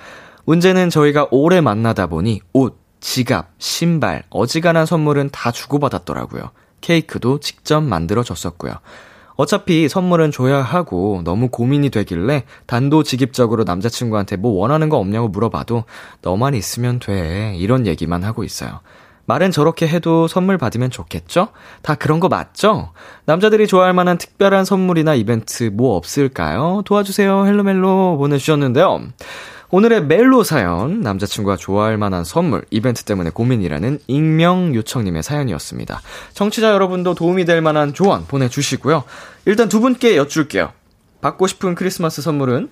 문제는 저희가 오래 만나다 보니 옷, 지갑, 신발, 어지간한 선물은 다 주고받았더라고요. 케이크도 직접 만들어줬었고요. 어차피 선물은 줘야 하고 너무 고민이 되길래 단도직입적으로 남자친구한테 뭐 원하는 거 없냐고 물어봐도 너만 있으면 돼. 이런 얘기만 하고 있어요. 말은 저렇게 해도 선물 받으면 좋겠죠? 다 그런 거 맞죠? 남자들이 좋아할 만한 특별한 선물이나 이벤트 뭐 없을까요? 도와주세요. 헬로멜로 보내주셨는데요. 오늘의 멜로 사연, 남자친구가 좋아할 만한 선물, 이벤트 때문에 고민이라는 익명 요청님의 사연이었습니다. 청취자 여러분도 도움이 될 만한 조언 보내주시고요. 일단 두 분께 여쭐게요. 받고 싶은 크리스마스 선물은?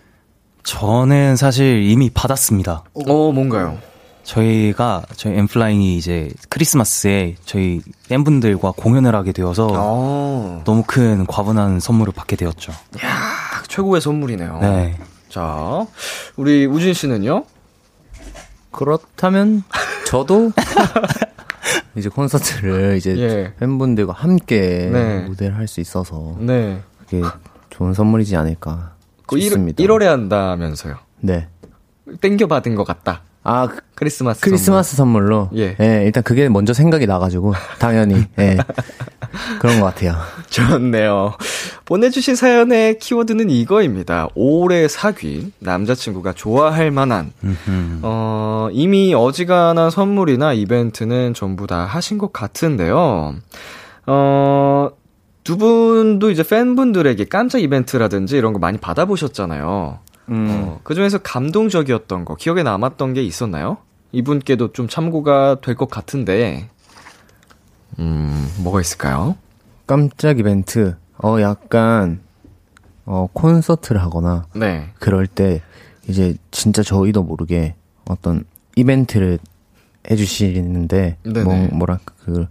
저는 사실 이미 받았습니다. 어, 뭔가요? 저희가 저희 엠플라잉이 이제 크리스마스에 저희 팬분들과 공연을 하게 되어서 오. 어. 너무 큰 과분한 선물을 받게 되었죠. 야 최고의 선물이네요. 네. 자, 우리 우진 씨는요? 그렇다면 저도 이제 콘서트를 이제 예. 팬분들과 함께 네. 무대를 할 수 있어서 네. 그게 좋은 선물이지 않을까 싶습니다. 1, 1월에 한다면서요? 네. 땡겨 받은 것 같다. 아, 그 크리스마스 크리스마스 선물. 로 예. 예. 일단 그게 먼저 생각이 나가지고 당연히 예. 그런 것 같아요. 좋네요. 보내주신 사연의 키워드는 이거입니다. 오래 사귄 남자친구가 좋아할 만한 어 이미 어지간한 선물이나 이벤트는 전부 다 하신 것 같은데요. 어 두 분도 이제 팬분들에게 깜짝 이벤트라든지 이런 거 많이 받아보셨잖아요. 음. 어, 그 중에서 감동적이었던 거, 기억에 남았던 게 있었나요? 이분께도 좀 참고가 될 것 같은데, 음, 뭐가 있을까요? 깜짝 이벤트, 어, 약간, 어, 콘서트를 하거나, 네. 그럴 때, 이제 진짜 저희도 모르게 어떤 이벤트를 해주시는데, 뭐, 뭐랄까, 그, 예,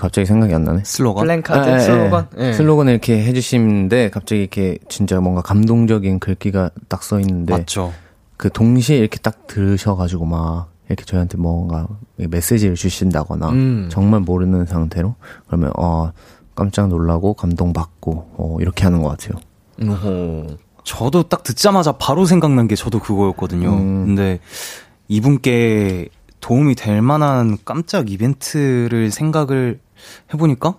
갑자기 생각이 안 나네. 슬로건? 플랜카드 아, 예, 슬로건? 예. 슬로건을 이렇게 해주시는데 갑자기 이렇게 진짜 뭔가 감동적인 글귀가 딱 써 있는데 맞죠. 그 동시에 이렇게 딱 들으셔가지고 막 이렇게 저희한테 뭔가 메시지를 주신다거나 음. 정말 모르는 상태로 그러면 어 깜짝 놀라고 감동받고 어 이렇게 하는 것 같아요. 어 저도 딱 듣자마자 바로 생각난 게 저도 그거였거든요. 음. 근데 이분께 도움이 될 만한 깜짝 이벤트를 생각을 해보니까,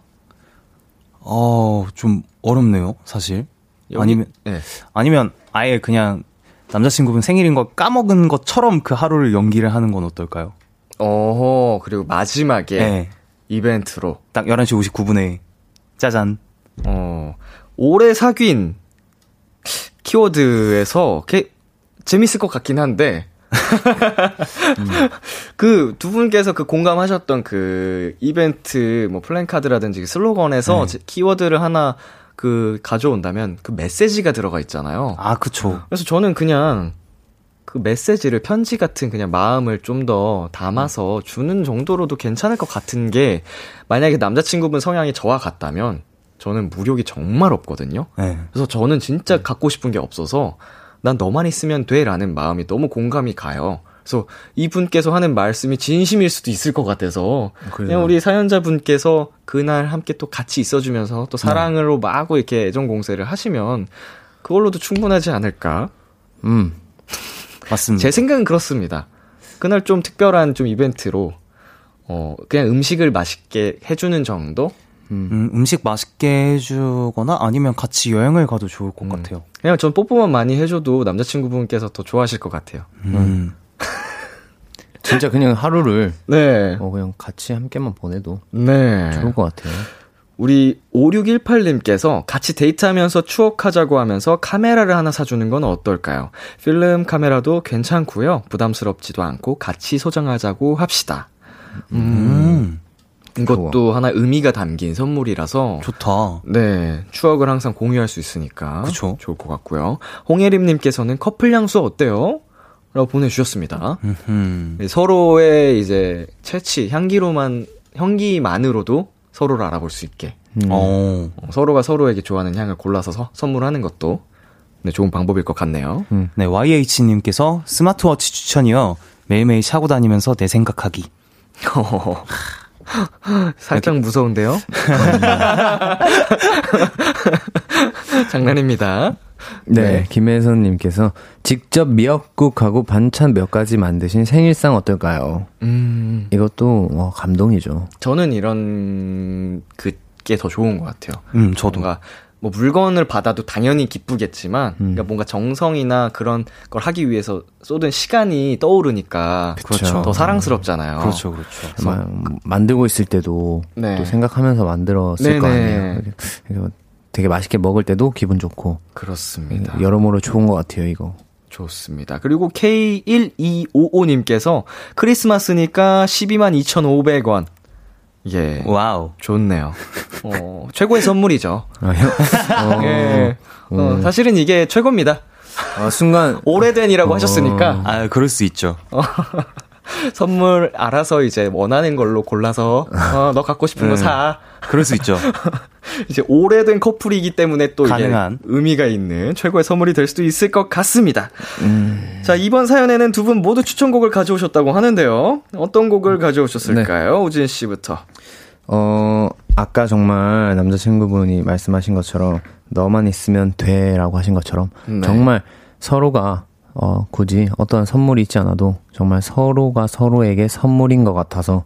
어, 좀 어렵네요, 사실. 여기, 아니면, 네. 아니면 아예 그냥 남자친구분 생일인 걸 까먹은 것처럼 그 하루를 연기를 하는 건 어떨까요? 어허, 그리고 마지막에 네. 이벤트로. 딱 11시 59분에 짜잔. 어, 오래 사귄 키워드에서 게, 재밌을 것 같긴 한데, 음. 그두 분께서 그 공감하셨던 그 이벤트 뭐 플랜카드라든지 그 슬로건에서 네. 키워드를 하나 그 가져온다면 그 메시지가 들어가 있잖아요. 아, 그쵸. 그래서 저는 그냥 그 메시지를 편지 같은 그냥 마음을 좀 더 담아서 주는 정도로도 괜찮을 것 같은 게 만약에 남자친구분 성향이 저와 같다면 저는 무력이 정말 없거든요. 네. 그래서 저는 진짜 갖고 싶은 게 없어서 난 너만 있으면 돼 라는 마음이 너무 공감이 가요. 그래서 이분께서 하는 말씀이 진심일 수도 있을 것 같아서 그래요. 그냥 우리 사연자분께서 그날 함께 또 같이 있어주면서 또 사랑으로 네. 마구 이렇게 애정 공세를 하시면 그걸로도 충분하지 않을까? 음. 맞습니다. 제 생각은 그렇습니다. 그날 좀 특별한 좀 이벤트로 어 그냥 음식을 맛있게 해주는 정도? 음. 음, 식 맛있게 해주거나 아니면 같이 여행을 가도 좋을 것 음. 같아요. 그냥 전 뽀뽀만 많이 해줘도 남자친구분께서 더 좋아하실 것 같아요. 음. 음. 진짜 그냥 하루를 네. 어, 그냥 같이 함께만 보내도 네. 좋을 것 같아요. 우리 5618님께서 같이 데이트하면서 추억하자고 하면서 카메라를 하나 사주는 건 어떨까요? 필름 카메라도 괜찮고요. 부담스럽지도 않고 같이 소장하자고 합시다. 음. 이것도 좋아. 하나 의미가 담긴 선물이라서 좋다. 네, 추억을 항상 공유할 수 있으니까 그쵸? 좋을 것 같고요. 홍예림님께서는 커플 향수 어때요? 라고 보내주셨습니다. 네, 서로의 이제 채취 향기로만 향기만으로도 서로를 알아볼 수 있게. 음. 어. 어. 서로가 서로에게 좋아하는 향을 골라서 서, 선물하는 것도 네, 좋은 방법일 것 같네요. 음. 네, YH님께서 스마트워치 추천이요. 매일매일 차고 다니면서 내 생각하기. 살짝 무서운데요? 장난입니다. 네, 네. 김혜선님께서 직접 미역국하고 반찬 몇 가지 만드신 생일상 어떨까요? 음. 이것도 어, 감동이죠. 저는 이런 그게 더 좋은 것 같아요. 음, 저도. 뭔가 뭐 물건을 받아도 당연히 기쁘겠지만, 음. 그러니까 뭔가 정성이나 그런 걸 하기 위해서 쏟은 시간이 떠오르니까 그렇죠. 더 사랑스럽잖아요. 그렇죠, 그렇죠. 만들고 있을 때도 네. 또 생각하면서 만들었을 네네. 거 아니에요. 되게 맛있게 먹을 때도 기분 좋고. 그렇습니다. 여러모로 좋은 것 같아요, 이거. 좋습니다. 그리고 K1255님께서 크리스마스니까 12만 2,500원. 예. 와우. 좋네요. 어, 최고의 선물이죠. 아, 어, 예. 어, 음. 사실은 이게 최고입니다. 아, 순간. 오래된이라고 어. 하셨으니까. 아, 그럴 수 있죠. 선물 알아서 이제 원하는 걸로 골라서 어, 너 갖고 싶은 거 네. 사. 그럴 수 있죠. 이제 오래된 커플이기 때문에 또 가능한. 의미가 있는 최고의 선물이 될 수도 있을 것 같습니다. 음... 자 이번 사연에는 두 분 모두 추천곡을 가져오셨다고 하는데요. 어떤 곡을 가져오셨을까요, 네. 우진 씨부터? 어 아까 정말 남자친구분이 말씀하신 것처럼 너만 있으면 돼라고 하신 것처럼 네. 정말 서로가 어, 굳이 어떤 선물이 있지 않아도 정말 서로가 서로에게 선물인 것 같아서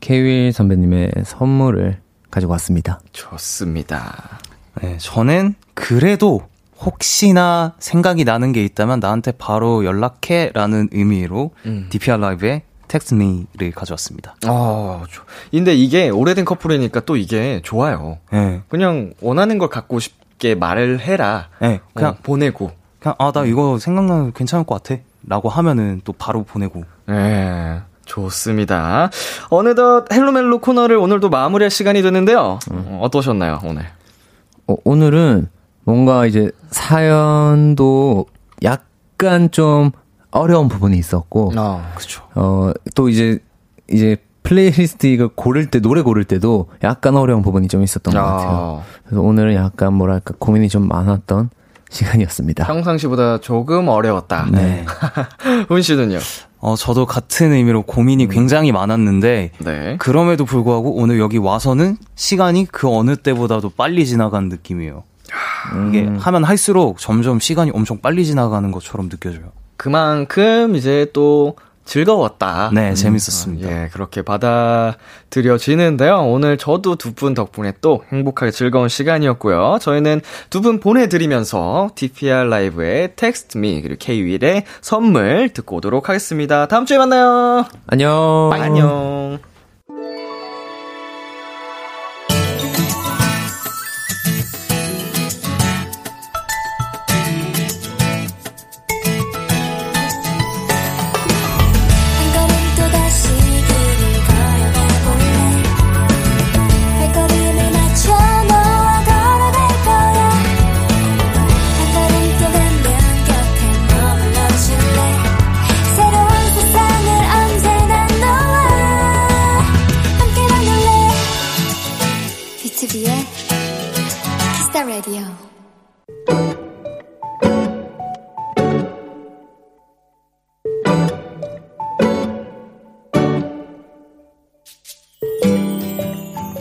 케윌 선배님의 선물을 가지고 왔습니다. 좋습니다. 네, 저는 그래도 혹시나 생각이 나는 게 있다면 나한테 바로 연락해 라는 의미로 음. DPR LIVE의 Text Me를 가져왔습니다. 아, 근데 이게 오래된 커플이니까 또 이게 좋아요. 네. 그냥 원하는 걸 갖고 싶게 말을 해라. 네, 그냥 어, 보내고 그냥 아 나 이거 생각나면 괜찮을 것 같아 라고 하면은 또 바로 보내고 네 좋습니다 어느덧 Hello 멜로 코너를 오늘도 마무리할 시간이 됐는데요 음. 어떠셨나요 오늘 어, 오늘은 뭔가 이제 사연도 약간 좀 어려운 부분이 있었고 아, 그죠 어또 이제 이제 플레이리스트 이걸 고를 때 노래 고를 때도 약간 어려운 부분이 좀 있었던 아. 것 같아요. 그래서 오늘은 약간 뭐랄까 고민이 좀 많았던 시간이었습니다. 평상시보다 조금 어려웠다. 네. 훈 씨는요? 어, 저도 같은 의미로 고민이 음. 굉장히 많았는데, 네. 그럼에도 불구하고 오늘 여기 와서는 시간이 그 어느 때보다도 빨리 지나간 느낌이에요. 음. 이게 하면 할수록 점점 시간이 엄청 빨리 지나가는 것처럼 느껴져요. 그만큼 이제 또 즐거웠다. 네, 음, 재밌었습니다. 예, 그렇게 받아들여지는데요. 오늘 저도 두 분 덕분에 또 행복하게 즐거운 시간이었고요. 저희는 두 분 보내드리면서 DPR 라이브의 텍스트 미 그리고 K-윌의 선물 듣고 오도록 하겠습니다. 다음 주에 만나요. 안녕. 안녕.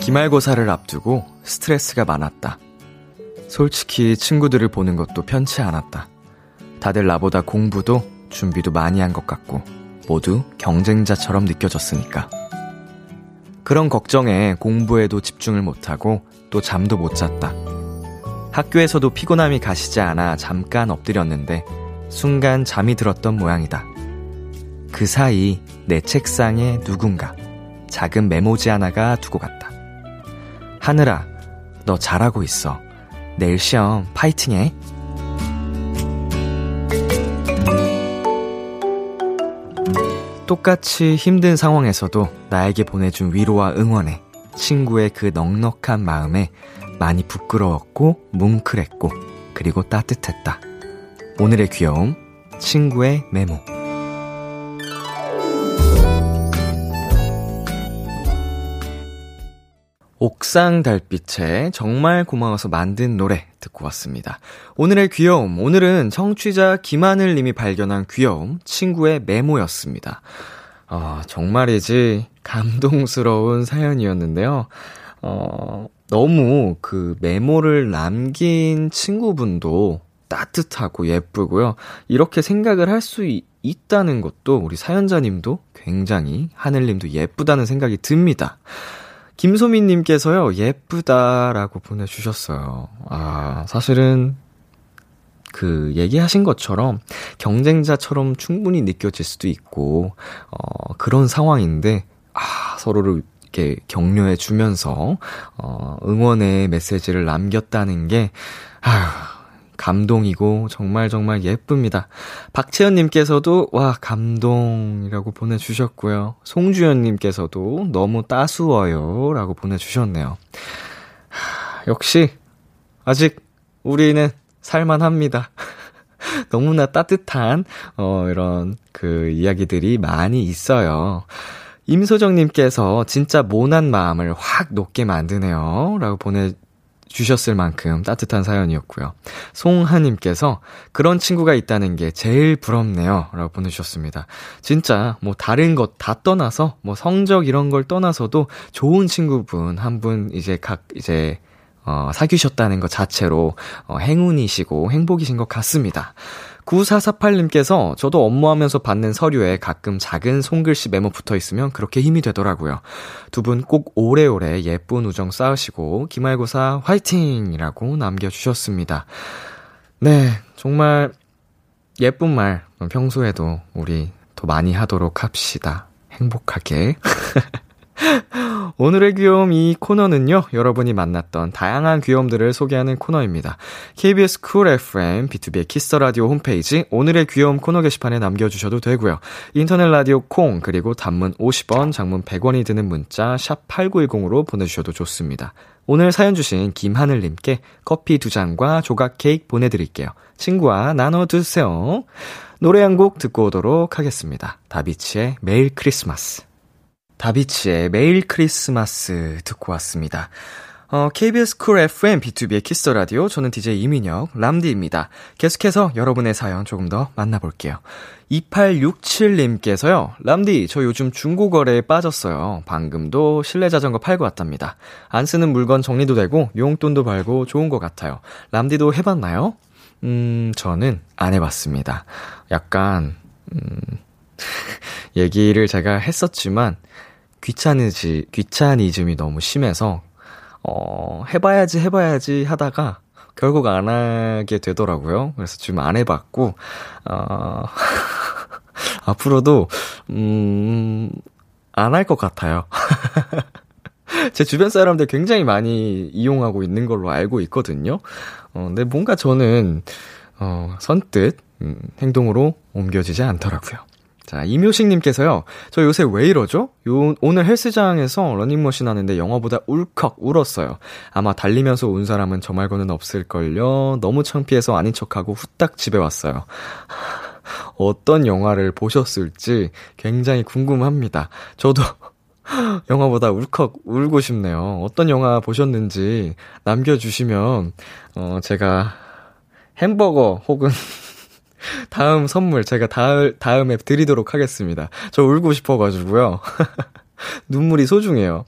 기말고사를 앞두고 스트레스가 많았다. 솔직히 친구들을 보는 것도 편치 않았다. 다들 나보다 공부도 준비도 많이 한 것 같고 모두 경쟁자처럼 느껴졌으니까. 그런 걱정에 공부에도 집중을 못하고 또 잠도 못 잤다. 학교에서도 피곤함이 가시지 않아 잠깐 엎드렸는데 순간 잠이 들었던 모양이다. 그 사이 내 책상에 누군가 작은 메모지 하나가 두고 갔다. 하늘아, 너 잘하고 있어. 내일 시험 파이팅 해. 똑같이 힘든 상황에서도 나에게 보내준 위로와 응원에 친구의 그 넉넉한 마음에 많이 부끄러웠고 뭉클했고 그리고 따뜻했다. 오늘의 귀여움 친구의 메모 옥상 달빛에 정말 고마워서 만든 노래 듣고 왔습니다. 오늘의 귀여움, 오늘은 청취자 김하늘 님이 발견한 귀여움, 친구의 메모였습니다. 아, 정말이지 감동스러운 사연이었는데요. 어, 너무 그 메모를 남긴 친구분도 따뜻하고 예쁘고요. 이렇게 생각을 할 수 있다는 것도 우리 사연자님도 굉장히 하늘님도 예쁘다는 생각이 듭니다. 김소민님께서요, 예쁘다라고 보내주셨어요. 아, 사실은, 그, 얘기하신 것처럼 경쟁자처럼 충분히 느껴질 수도 있고, 어, 그런 상황인데, 아, 서로를 이렇게 격려해 주면서, 어, 응원의 메시지를 남겼다는 게, 아휴, 감동이고 정말 정말 예쁩니다. 박채연 님께서도 와 감동이라고 보내 주셨고요. 송주연 님께서도 너무 따스워요라고 보내 주셨네요. 하, 역시 아직 우리는 살만합니다. 너무나 따뜻한 어 이런 그 이야기들이 많이 있어요. 임소정님께서 진짜 모난 마음을 확 녹게 만드네요. 라고 보내 주셨을 만큼 따뜻한 사연이었고요. 송하님께서 그런 친구가 있다는 게 제일 부럽네요. 라고 보내주셨습니다. 진짜 뭐 다른 것 다 떠나서 뭐 성적 이런 걸 떠나서도 좋은 친구분 한 분 이제 각 이제 어, 사귀셨다는 것 자체로 어, 행운이시고 행복이신 것 같습니다. 9448님께서 저도 업무하면서 받는 서류에 가끔 작은 손글씨 메모 붙어 있으면 그렇게 힘이 되더라고요. 두 분 꼭 오래오래 예쁜 우정 쌓으시고 기말고사 화이팅이라고 남겨주셨습니다. 네, 정말 예쁜 말 평소에도 우리 더 많이 하도록 합시다. 행복하게. 오늘의 귀여움 이 코너는요, 여러분이 만났던 다양한 귀여움들을 소개하는 코너입니다. KBS 쿨 FM, B2B의 키스터 라디오 홈페이지, 오늘의 귀여움 코너 게시판에 남겨주셔도 되고요. 인터넷 라디오 콩, 그리고 단문 50원, 장문 100원이 드는 문자, 샵8910으로 보내주셔도 좋습니다. 오늘 사연 주신 김하늘님께 커피 두 잔과 조각 케이크 보내드릴게요. 친구와 나눠주세요. 노래 한 곡 듣고 오도록 하겠습니다. 다비치의 매일 크리스마스. 다비치의 매일 크리스마스 듣고 왔습니다. 어, KBS 쿨 FM B2B의 키스 라디오 저는 DJ 이민혁 람디입니다. 계속해서 여러분의 사연 조금 더 만나볼게요. 2867님께서요. 람디 저 요즘 중고거래에 빠졌어요. 방금도 실내 자전거 팔고 왔답니다. 안 쓰는 물건 정리도 되고 용돈도 벌고 좋은 것 같아요. 람디도 해봤나요? 음 저는 안 해봤습니다. 약간 음 얘기를 제가 했었지만 귀찮으지, 귀차니즘이 너무 심해서, 어, 해봐야지, 해봐야지 하다가, 결국 안 하게 되더라고요. 그래서 지금 안 해봤고, 어, 앞으로도, 음, 안 할 것 같아요. 제 주변 사람들 굉장히 많이 이용하고 있는 걸로 알고 있거든요. 어, 근데 뭔가 저는, 어, 선뜻, 음, 행동으로 옮겨지지 않더라고요. 자, 이묘식님께서요. 저 요새 왜 이러죠? 요, 오늘 헬스장에서 러닝머신 하는데 영화보다 울컥 울었어요. 아마 달리면서 운 사람은 저 말고는 없을걸요. 너무 창피해서 아닌 척하고 후딱 집에 왔어요. 어떤 영화를 보셨을지 굉장히 궁금합니다. 저도 영화보다 울컥 울고 싶네요. 어떤 영화 보셨는지 남겨주시면, 어, 제가 햄버거 혹은 다음 선물 제가 다음, 다음에 드리도록 하겠습니다. 저 울고 싶어가지고요. 눈물이 소중해요.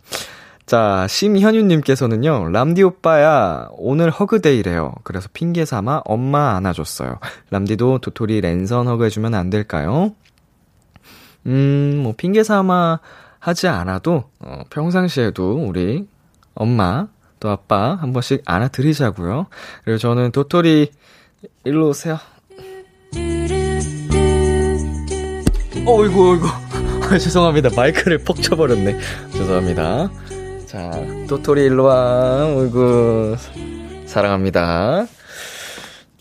자, 심현유님께서는요, 람디 오빠야, 오늘 허그데이래요. 그래서 핑계 삼아 엄마 안아줬어요. 람디도 도토리 랜선 허그 해주면 안 될까요? 음, 뭐, 핑계 삼아 하지 않아도, 어, 평상시에도 우리 엄마, 또 아빠 한 번씩 안아드리자고요. 그리고 저는 도토리, 일로 오세요. 어이구, 어이구. 죄송합니다. 마이크를 퍽 쳐버렸네. 죄송합니다. 자, 도토리 일로 와. 어이구. 사랑합니다.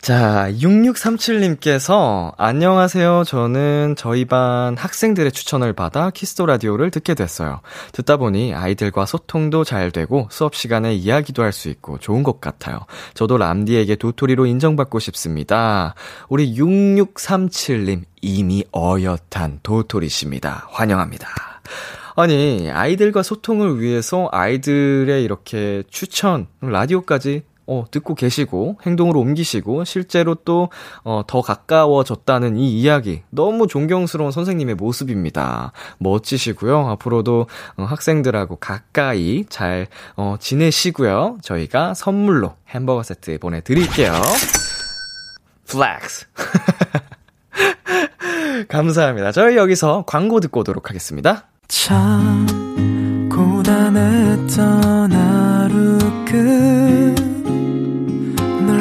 자, 6637님께서, 안녕하세요. 저는 저희 반 학생들의 추천을 받아 키스토 라디오를 듣게 됐어요. 듣다 보니 아이들과 소통도 잘 되고 수업 시간에 이야기도 할 수 있고 좋은 것 같아요. 저도 람디에게 도토리로 인정받고 싶습니다. 우리 6637님, 이미 어엿한 도토리십니다. 환영합니다. 아니, 아이들과 소통을 위해서 아이들의 이렇게 추천, 라디오까지 어, 듣고 계시고, 행동으로 옮기시고, 실제로 또, 어, 더 가까워졌다는 이 이야기. 너무 존경스러운 선생님의 모습입니다. 멋지시고요. 앞으로도 어, 학생들하고 가까이 잘, 어, 지내시고요. 저희가 선물로 햄버거 세트 보내드릴게요. flex. 감사합니다. 저희 여기서 광고 듣고 오도록 하겠습니다. 참 고단했던 하루 끝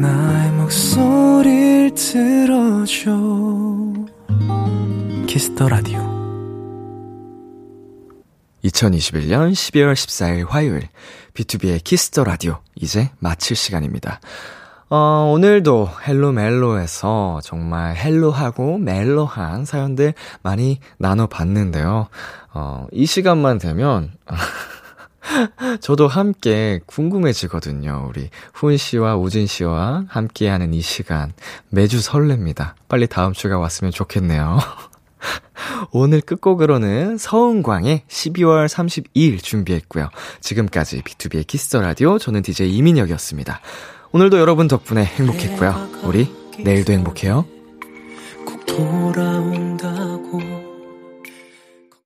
나의 목소리를 들어줘 Kiss the Radio 2021년 12월 14일 화요일 B2B의 키스터 라디오 이제 마칠 시간입니다. 어, 오늘도 Hello 멜로에서 정말 hello하고 멜로한 사연들 많이 나눠봤는데요. 어, 이 시간만 되면, 저도 함께 궁금해지거든요. 우리 훈 씨와 우진 씨와 함께하는 이 시간. 매주 설렙니다. 빨리 다음 주가 왔으면 좋겠네요. 오늘 끝곡으로는 서은광의 12월 32일 준비했고요. 지금까지 B2B의 키스터 라디오 저는 DJ 이민혁이었습니다. 오늘도 여러분 덕분에 행복했고요. 우리 내일도 행복해요.